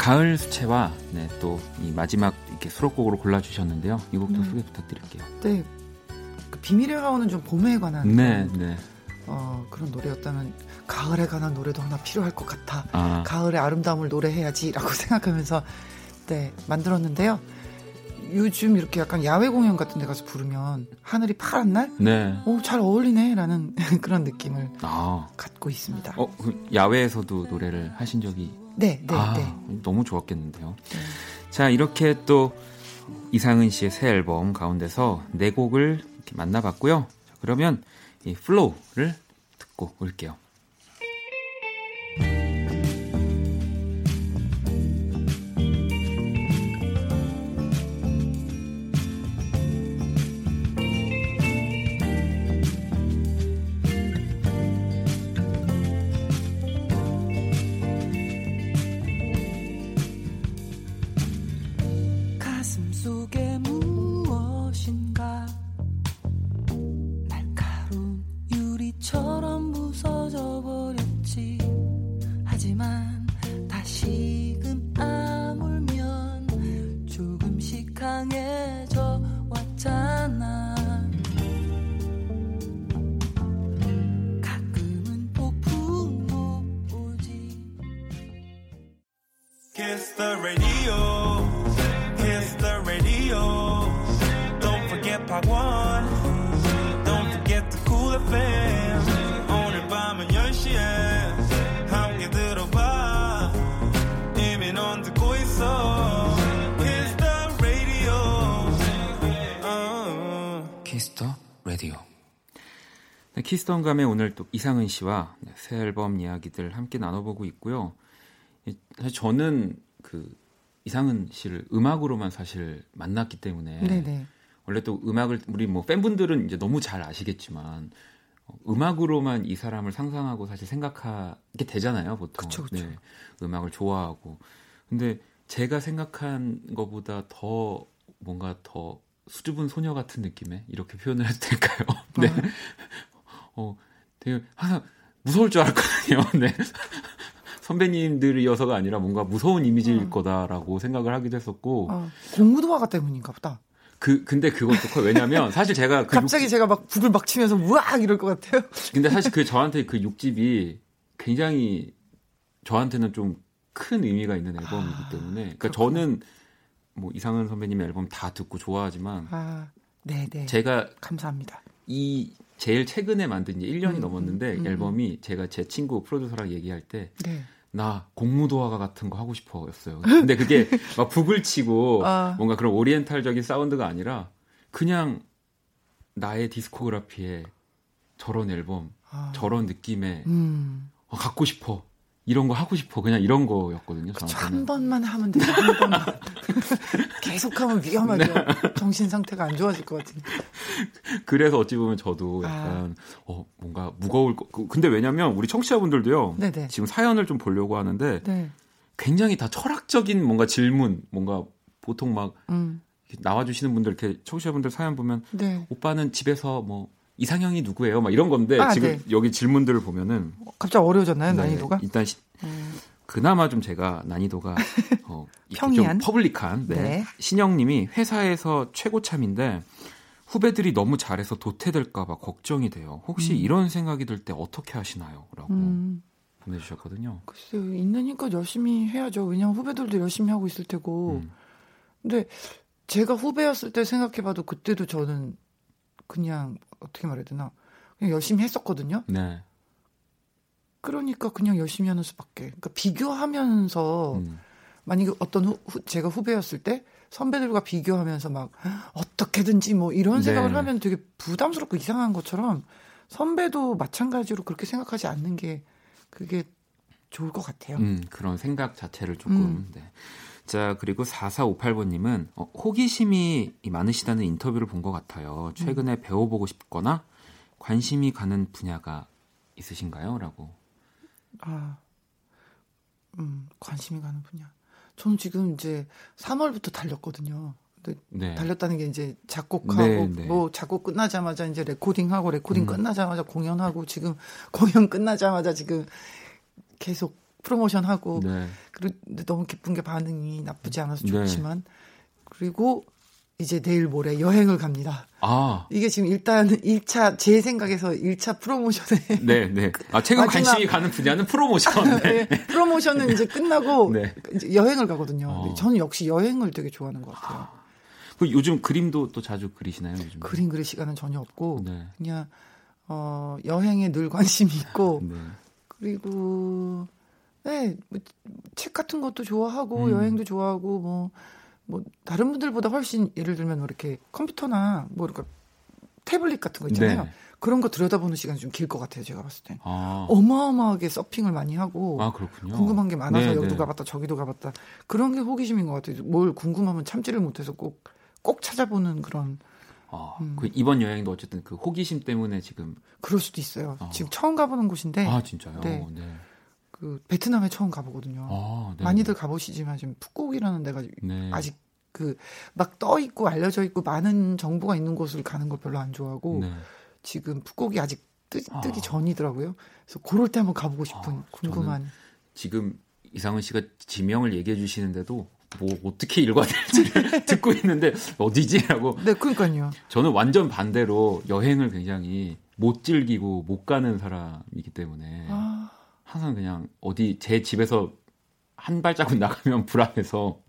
가을 수채화. 네, 또 이 마지막 이렇게 수록곡으로 골라주셨는데요. 이 곡도 음. 소개 부탁드릴게요. 네. 그 비밀의 화원은 좀 봄에 관한 네, 그런, 네. 어, 그런 노래였다면 가을에 관한 노래도 하나 필요할 것 같아. 아, 가을의 아름다움을 노래해야지라고 생각하면서 네 만들었는데요. 요즘 이렇게 약간 야외 공연 같은 데 가서 부르면 하늘이 파란 날, 네. 오, 잘 어울리네 라는 그런 느낌을 아, 갖고 있습니다. 어, 그 야외에서도 노래를 하신 적이 네, 네, 아, 네. 너무 좋았겠는데요. 자, 이렇게 또 이상은 씨의 새 앨범 가운데서 네 곡을 이렇게 만나봤고요. 자, 그러면 이 Flow를 듣고 올게요. 라디오. 네, Kiss the 음감회 오늘 또 이상은 씨와 네, 새 앨범 이야기들 함께 나눠보고 있고요. 이- 사실 저는 그 이상은 씨를 음악으로만 사실 만났기 때문에 네네. 원래 또 음악을 우리 뭐 팬분들은 이제 너무 잘 아시겠지만 어, 음악으로만 이 사람을 상상하고 사실 생각하게 되잖아요 보통 그쵸, 그쵸. 네, 음악을 좋아하고 근데 제가 생각한 것보다 더 뭔가 더 수줍은 소녀 같은 느낌의 이렇게 표현을 해도 될까요? 네. 어, 되게 항상 무서울 줄 알았거든요. 네. 선배님들이어서가 아니라 뭔가 무서운 이미지일 음. 거다라고 생각을 하기도 했었고 어, 공무도화가 때문인가 보다. 그 근데 그것도 커요. 왜냐면 사실 제가 그 갑자기 육- 제가 막 북을 막 치면서 우악 이럴 것 같아요. 근데 사실 그 저한테 그 6집이 굉장히 저한테는 좀 큰 의미가 있는 앨범이기 아, 때문에 그러니까 그렇구나. 저는 뭐 이상은 선배님의 앨범 다 듣고 좋아하지만 아, 네 네. 제가 감사합니다. 이 제일 최근에 만든 지 1년이 음, 넘었는데 음, 음, 앨범이 제가 제 친구 프로듀서랑 얘기할 때 네. 나 공무도화가 같은 거 하고 싶어였어요. 근데 그게 막 북을 치고 아. 뭔가 그런 오리엔탈적인 사운드가 아니라 그냥 나의 디스코그래피에 저런 앨범, 아, 저런 느낌의 음. 어, 갖고 싶어. 이런 거 하고 싶어. 그냥 이런 거였거든요. 그쵸. 한 번만 하면 돼요. 한 번만. 계속하면 위험하죠. 정신 상태가 안 좋아질 것 같으니까. 그래서 어찌 보면 저도 아. 약간 어 뭔가 무거울 거. 그- 근데 왜냐면 우리 청취자분들도요. 네네. 지금 사연을 좀 보려고 하는데 네. 굉장히 다 철학적인 뭔가 질문, 뭔가 보통 막 음. 나와주시는 분들 이렇게 청취자분들 사연 보면 네. 오빠는 집에서 뭐 이상형이 누구예요? 막 이런 건데 아, 지금 네. 여기 질문들을 보면은 갑자기 어려워졌나요, 네, 난이도가? 일단 시- 음. 그나마 좀 제가 난이도가 어, 평이한? 좀 퍼블릭한 네. 네. 신영님이 회사에서 최고참인데 후배들이 너무 잘해서 도태될까봐 걱정이 돼요. 혹시 음. 이런 생각이 들 때 어떻게 하시나요?라고 음. 보내주셨거든요. 글쎄요, 있는 힘껏 열심히 해야죠. 왜냐면 후배들도 열심히 하고 있을 테고. 음. 근데 제가 후배였을 때 생각해봐도 그때도 저는 그냥 어떻게 말해야 되나 그냥 열심히 했었거든요. 네. 그러니까 그냥 열심히 하는 수밖에. 그러니까 비교하면서 음. 만약에 어떤 후, 후- 제가 후배였을 때 선배들과 비교하면서 막 어떻게든지 뭐 이런 생각을 네. 하면 되게 부담스럽고 이상한 것처럼 선배도 마찬가지로 그렇게 생각하지 않는 게 그게 좋을 것 같아요. 음, 그런 생각 자체를 조금. 음. 네. 자, 그리고 4458번님은 어, 호기심이 많으시다는 인터뷰를 본 것 같아요. 최근에 음. 배워보고 싶거나 관심이 가는 분야가 있으신가요? 라고. 아, 음, 관심이 가는 분야. 저는 지금 이제 3월부터 달렸거든요. 네. 달렸다는 게 이제 작곡하고 네, 네. 뭐 작곡 끝나자마자 이제 레코딩하고 레코딩 음. 끝나자마자 공연하고 지금 공연 끝나자마자 지금 계속 프로모션하고 네. 그런데 너무 기쁜 게 반응이 나쁘지 않아서 네. 좋지만 그리고 이제 내일 모레 여행을 갑니다. 아, 이게 지금 일단 1차 제 생각에서 1차 프로모션에 네, 네. 아, 최근 마지막- 관심이 가는 분야는 프로모션. 네. 네, 프로모션은 이제 끝나고 네. 이제 여행을 가거든요. 어. 저는 역시 여행을 되게 좋아하는 것 같아요. 그 요즘 그림도 또 자주 그리시나요? 요즘? 그림 그릴 시간은 전혀 없고 네. 그냥 어, 여행에 늘 관심이 있고 네. 그리고 네, 뭐, 책 같은 것도 좋아하고 음. 여행도 좋아하고 뭐, 뭐 다른 분들보다 훨씬 예를 들면 뭐 이렇게 컴퓨터나 뭐 이렇게 태블릿 같은 거 있잖아요. 네. 그런 거 들여다보는 시간이 좀 길 것 같아요. 제가 봤을 때. 아, 어마어마하게 서핑을 많이 하고 아. 궁금한 게 많아서 네, 여기도 네. 가봤다 저기도 가봤다 그런 게 호기심인 것 같아요. 뭘 궁금하면 참지를 못해서 꼭 꼭 찾아보는 그런 아, 음. 그 이번 여행도 어쨌든 그 호기심 때문에 지금 그럴 수도 있어요. 어. 지금 처음 가보는 곳인데 아 진짜요? 네. 네. 그 베트남에 처음 가보거든요. 아, 네. 많이들 가보시지만 지금 푸꾸옥이라는 데가 네. 아직 그 막 떠 있고 알려져 있고 많은 정보가 있는 곳을 가는 걸 별로 안 좋아하고 네. 지금 푸꾸옥이 아직 뜨, 아. 뜨기 전이더라고요. 그래서 그럴 때 한번 가보고 싶은 아, 궁금한. 지금 이상은 씨가 지명을 얘기해 주시는데도 뭐 어떻게 읽어야 될지를 듣고 있는데 어디지라고 네, 그러니까요. 저는 완전 반대로 여행을 굉장히 못 즐기고 못 가는 사람이기 때문에 아, 항상 그냥 어디 제 집에서 한 발자국 나가면 불안해서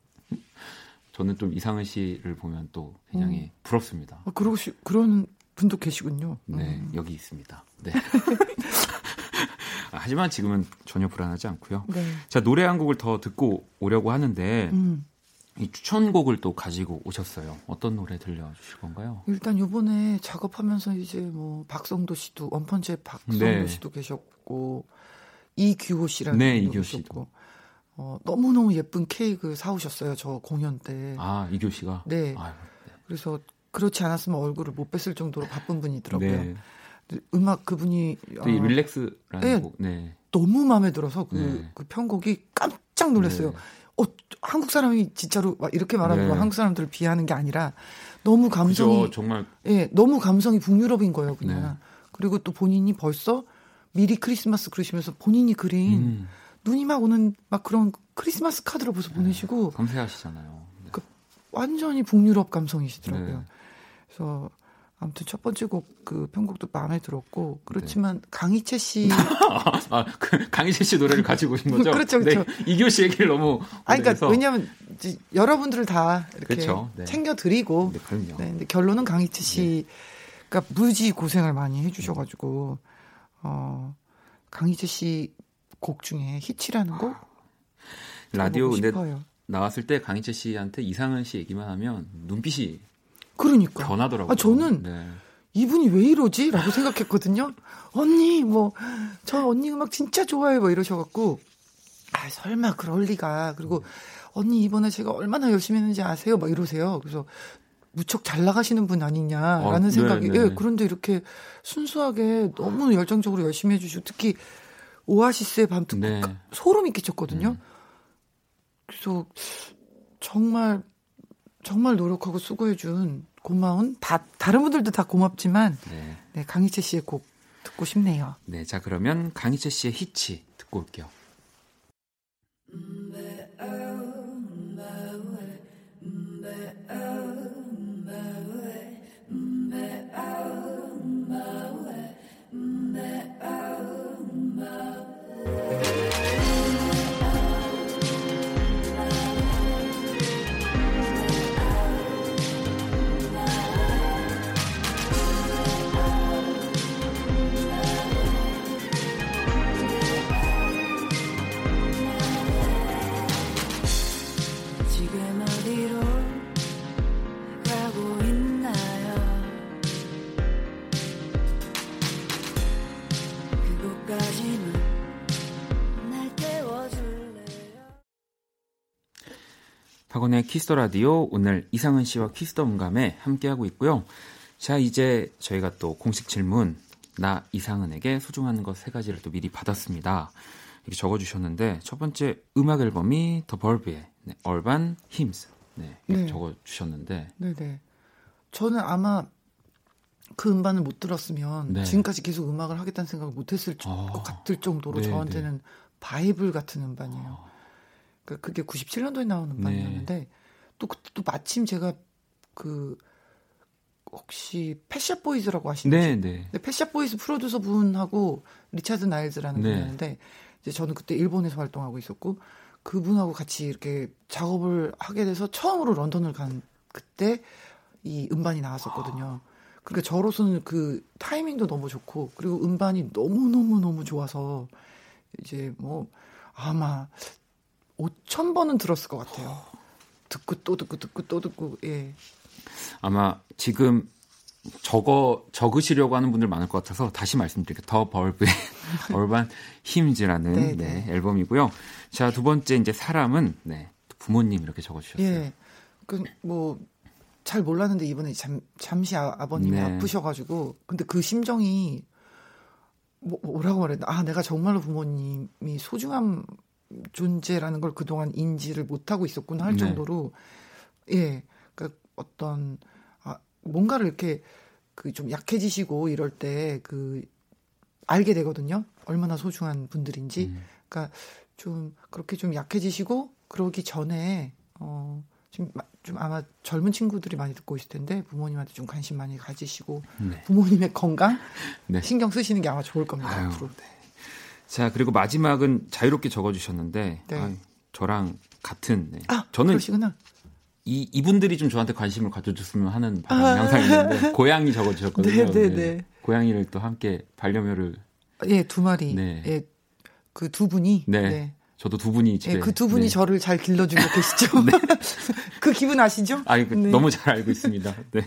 저는 좀 이상은 씨를 보면 또 굉장히 부럽습니다. 아, 그러고 시, 그런 분도 계시군요. 네, 음. 여기 있습니다. 네. 아, 하지만 지금은 전혀 불안하지 않고요. 네. 자, 노래 한 곡을 더 듣고 오려고 하는데 음. 이 추천곡을 또 가지고 오셨어요. 어떤 노래 들려주실 건가요? 일단 요번에 작업하면서 이제 뭐 박성도 씨도 원펀치의 박성도 네. 씨도 계셨고 이규호 씨라는 네, 이규호. 계셨고 어, 너무너무 예쁜 케이크 사오셨어요. 저 공연 때. 아, 이교 씨가? 네. 아유, 그래서 그렇지 않았으면 얼굴을 못 뺐을 정도로 바쁜 분이더라고요. 네. 음악 그분이 또이 어, 릴렉스라는 네. 곡. 네. 너무 마음에 들어서 그, 네. 그 편곡이 깜짝 놀랐어요. 네. 어, 한국 사람이 진짜로 막 이렇게 말하면 네. 한국 사람들을 비하하는 게 아니라 너무 감성이 그죠, 정말 예, 너무 감성이 북유럽인 거예요, 그냥. 네. 그리고 또 본인이 벌써 미리 크리스마스 그러시면서 본인이 그린 음, 눈이 막 오는 막 그런 크리스마스 카드를 벌써 보내시고 섬세하시잖아요. 네. 완전히 북유럽 감성이시더라고요. 네. 그래서 아무튼 첫 번째 곡 그 편곡도 마음에 들었고 그렇지만 강희채 씨 아, 그 강희재 씨 노래를 가지고 오신 거죠? 그렇죠, 그렇죠. 네, 이교 씨 얘기를 너무 아니 그러니까 이제 여러분들을 다 이렇게 그렇죠. 네. 챙겨 드리고 네, 그럼요. 네, 근데 결론은 강희채 씨가 무지 고생을 많이 해 주셔 가지고 어 강희채 씨곡 중에 히치라는 곡 라디오 근데 싶어요. 나왔을 때 강희재 씨한테 이상은 씨 얘기만 하면 눈빛이 그러니까 변하더라고요. 아, 저는 네. 이분이 왜 이러지? 라고 생각했거든요. 언니, 뭐, 저 언니 음악 진짜 좋아해. 뭐 이러셔갖고, 아, 설마 그럴 리가. 그리고, 언니 이번에 제가 얼마나 열심히 했는지 아세요? 막 이러세요. 그래서, 무척 잘 나가시는 분 아니냐라는 어, 생각이, 네, 예, 네. 그런데 이렇게 순수하게 너무 열정적으로 열심히 해주시고, 특히, 오아시스의 밤 듣고 네. 가- 소름이 끼쳤거든요. 음. 그래서, 정말, 정말 노력하고 수고해준 고마운, 다, 다른 분들도 다 고맙지만, 네. 네, 강희채 씨의 곡 듣고 싶네요. 네, 자 그러면 강희재 씨의 히치 듣고 올게요. 지 박원의 Kiss the 라디오 오늘 이상은 씨와 Kiss the 음감회 함께하고 있고요. 자 이제 저희가 또 공식 질문 나 이상은에게 소중한 것 세 가지를 또 미리 받았습니다. 이렇게 적어주셨는데 첫 번째 음악 앨범이 The Verve의 네, Urban Hymns 네, 이렇게 네. 적어주셨는데 네네. 저는 아마 그 음반을 못 들었으면 네. 지금까지 계속 음악을 하겠다는 생각을 못 했을 아. 것 같을 정도로 네, 저한테는 바이블 같은 음반이에요. 그 그게 97년도에 나온 음반이었는데 네. 또 그때 또 마침 제가 그 혹시 Pet Shop Boys라고 아시는지 네, 네. 근데 Pet Shop Boys 프로듀서 분하고 리차드 나일즈라는 네. 분이었는데 이제 저는 그때 일본에서 활동하고 있었고 그분하고 같이 이렇게 작업을 하게 돼서 처음으로 런던을 간 그때 이 음반이 나왔었거든요. 그러니까 저로서는 그 타이밍도 너무 좋고 그리고 음반이 너무 너무 너무 좋아서 이제 뭐 아마 5천 번은 들었을 것 같아요. 듣고 또 듣고 듣고 또 듣고 예. 아마 지금 적어 적으시려고 하는 분들 많을 것 같아서 다시 말씀드릴게요. 더 벌브의 얼반 힘즈라는 네, 네, 네. 앨범이고요. 자 두 번째 이제 사람은 네, 부모님 이렇게 적어주셨어요. 예. 그뭐 잘 몰랐는데 이번에 잠, 잠시 아, 아버님이 네. 아프셔가지고 근데 그 심정이 뭐, 뭐라고 말했나 아 내가 정말로 부모님이 소중한 존재라는 걸 그동안 인지를 못하고 있었구나 할 네. 정도로 예, 그러니까 어떤 아, 뭔가를 이렇게 그 좀 약해지시고 이럴 때 그 알게 되거든요. 얼마나 소중한 분들인지. 음. 그러니까 좀 그렇게 좀 약해지시고 그러기 전에 어 지금 마- 좀 아마 젊은 친구들이 많이 듣고 있을 텐데 부모님한테 좀 관심 많이 가지시고 네. 부모님의 건강 네. 신경 쓰시는 게 아마 좋을 겁니다. 아유, 앞으로. 자, 그리고 마지막은 자유롭게 적어주셨는데, 네. 아유, 저랑 같은. 네. 아, 저는 그러시구나. 이, 이분들이 좀 저한테 관심을 가져줬으면 하는 바람이 아. 항상 있는데, 고양이 적어주셨거든요. 네, 네, 네. 고양이를 또 함께 반려묘를, 예, 두 마리. 네. 예, 그 두 분이. 네. 네. 저도 두 분이 집에. 예, 그두 분이 네. 저를 잘 길러주고 계시죠. 그 기분 아시죠? 아니, 그 네. 너무 잘 알고 있습니다. 네.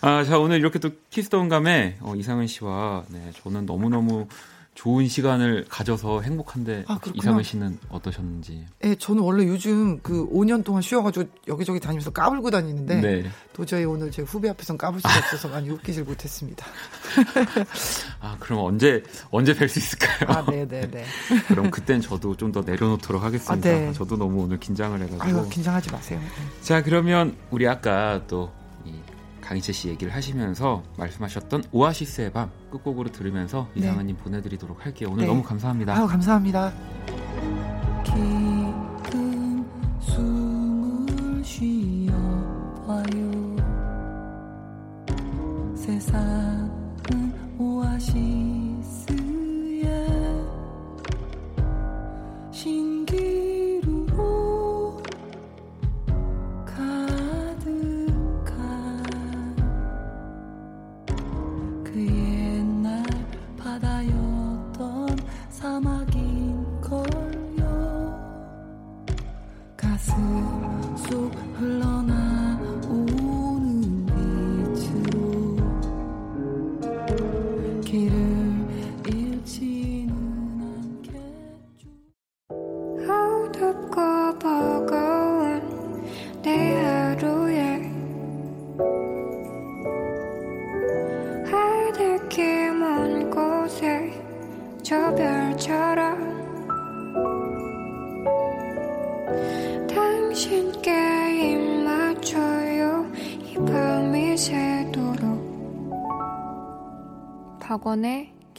아, 자, 오늘 이렇게 또 키스톤 감에 어, 이상은 씨와 네, 저는 너무 너무 좋은 시간을 가져서 행복한데 아. 이상은 씨는 어떠셨는지. 예, 저는 원래 요즘 그 5년 동안 쉬어가지고 여기저기 다니면서 까불고 다니는데 네. 도저히 오늘 제 후배 앞에선 까불 수가 없어서 많이 웃기질 못했습니다. 아, 그럼 언제 언제 뵐 수 있을까요? 아, 네, 네, 네. 그럼 그땐 저도 좀 더 내려놓도록 하겠습니다. 아, 네. 저도 너무 오늘 긴장을 해가지고. 아유, 긴장하지 마세요. 자, 그러면 우리 아까 또이 강희채 씨 얘기를 하시면서 말씀하셨던 오아시스의 밤 끝곡으로 들으면서 네. 이상은님 보내드리도록 할게요. 오늘 네. 너무 감사합니다. 아유, 감사합니다. 깊은 숨을 쉬어봐요 세상은 오아시스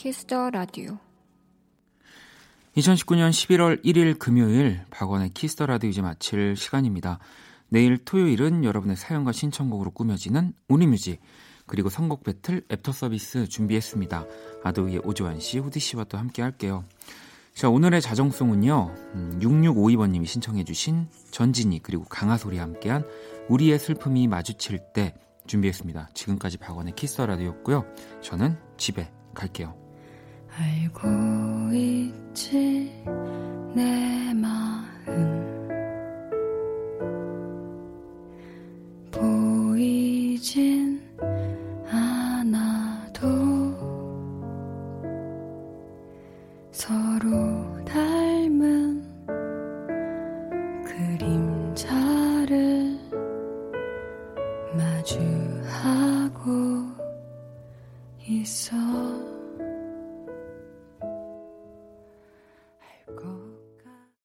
Kiss the 라디오 2019년 11월 1일 금요일 박원의 Kiss the 라디오 이제 마칠 시간입니다. 내일 토요일은 여러분의 사연과 신청곡으로 꾸며지는 우리뮤직 그리고 선곡 배틀 애프터 서비스 준비했습니다. 아도이의 오주환 씨, 후디 씨와 또 함께 할게요. 자, 오늘의 자정송은요. 음, 6652번 님이 신청해 주신 전진희 그리고 강아솔이 함께한 우리의 슬픔이 마주칠 때 준비했습니다. 지금까지 박원의 Kiss the 라디오였고요. 저는 집에 갈게요. 알고 있지 내 마음. 보이진 않아도 서로 닮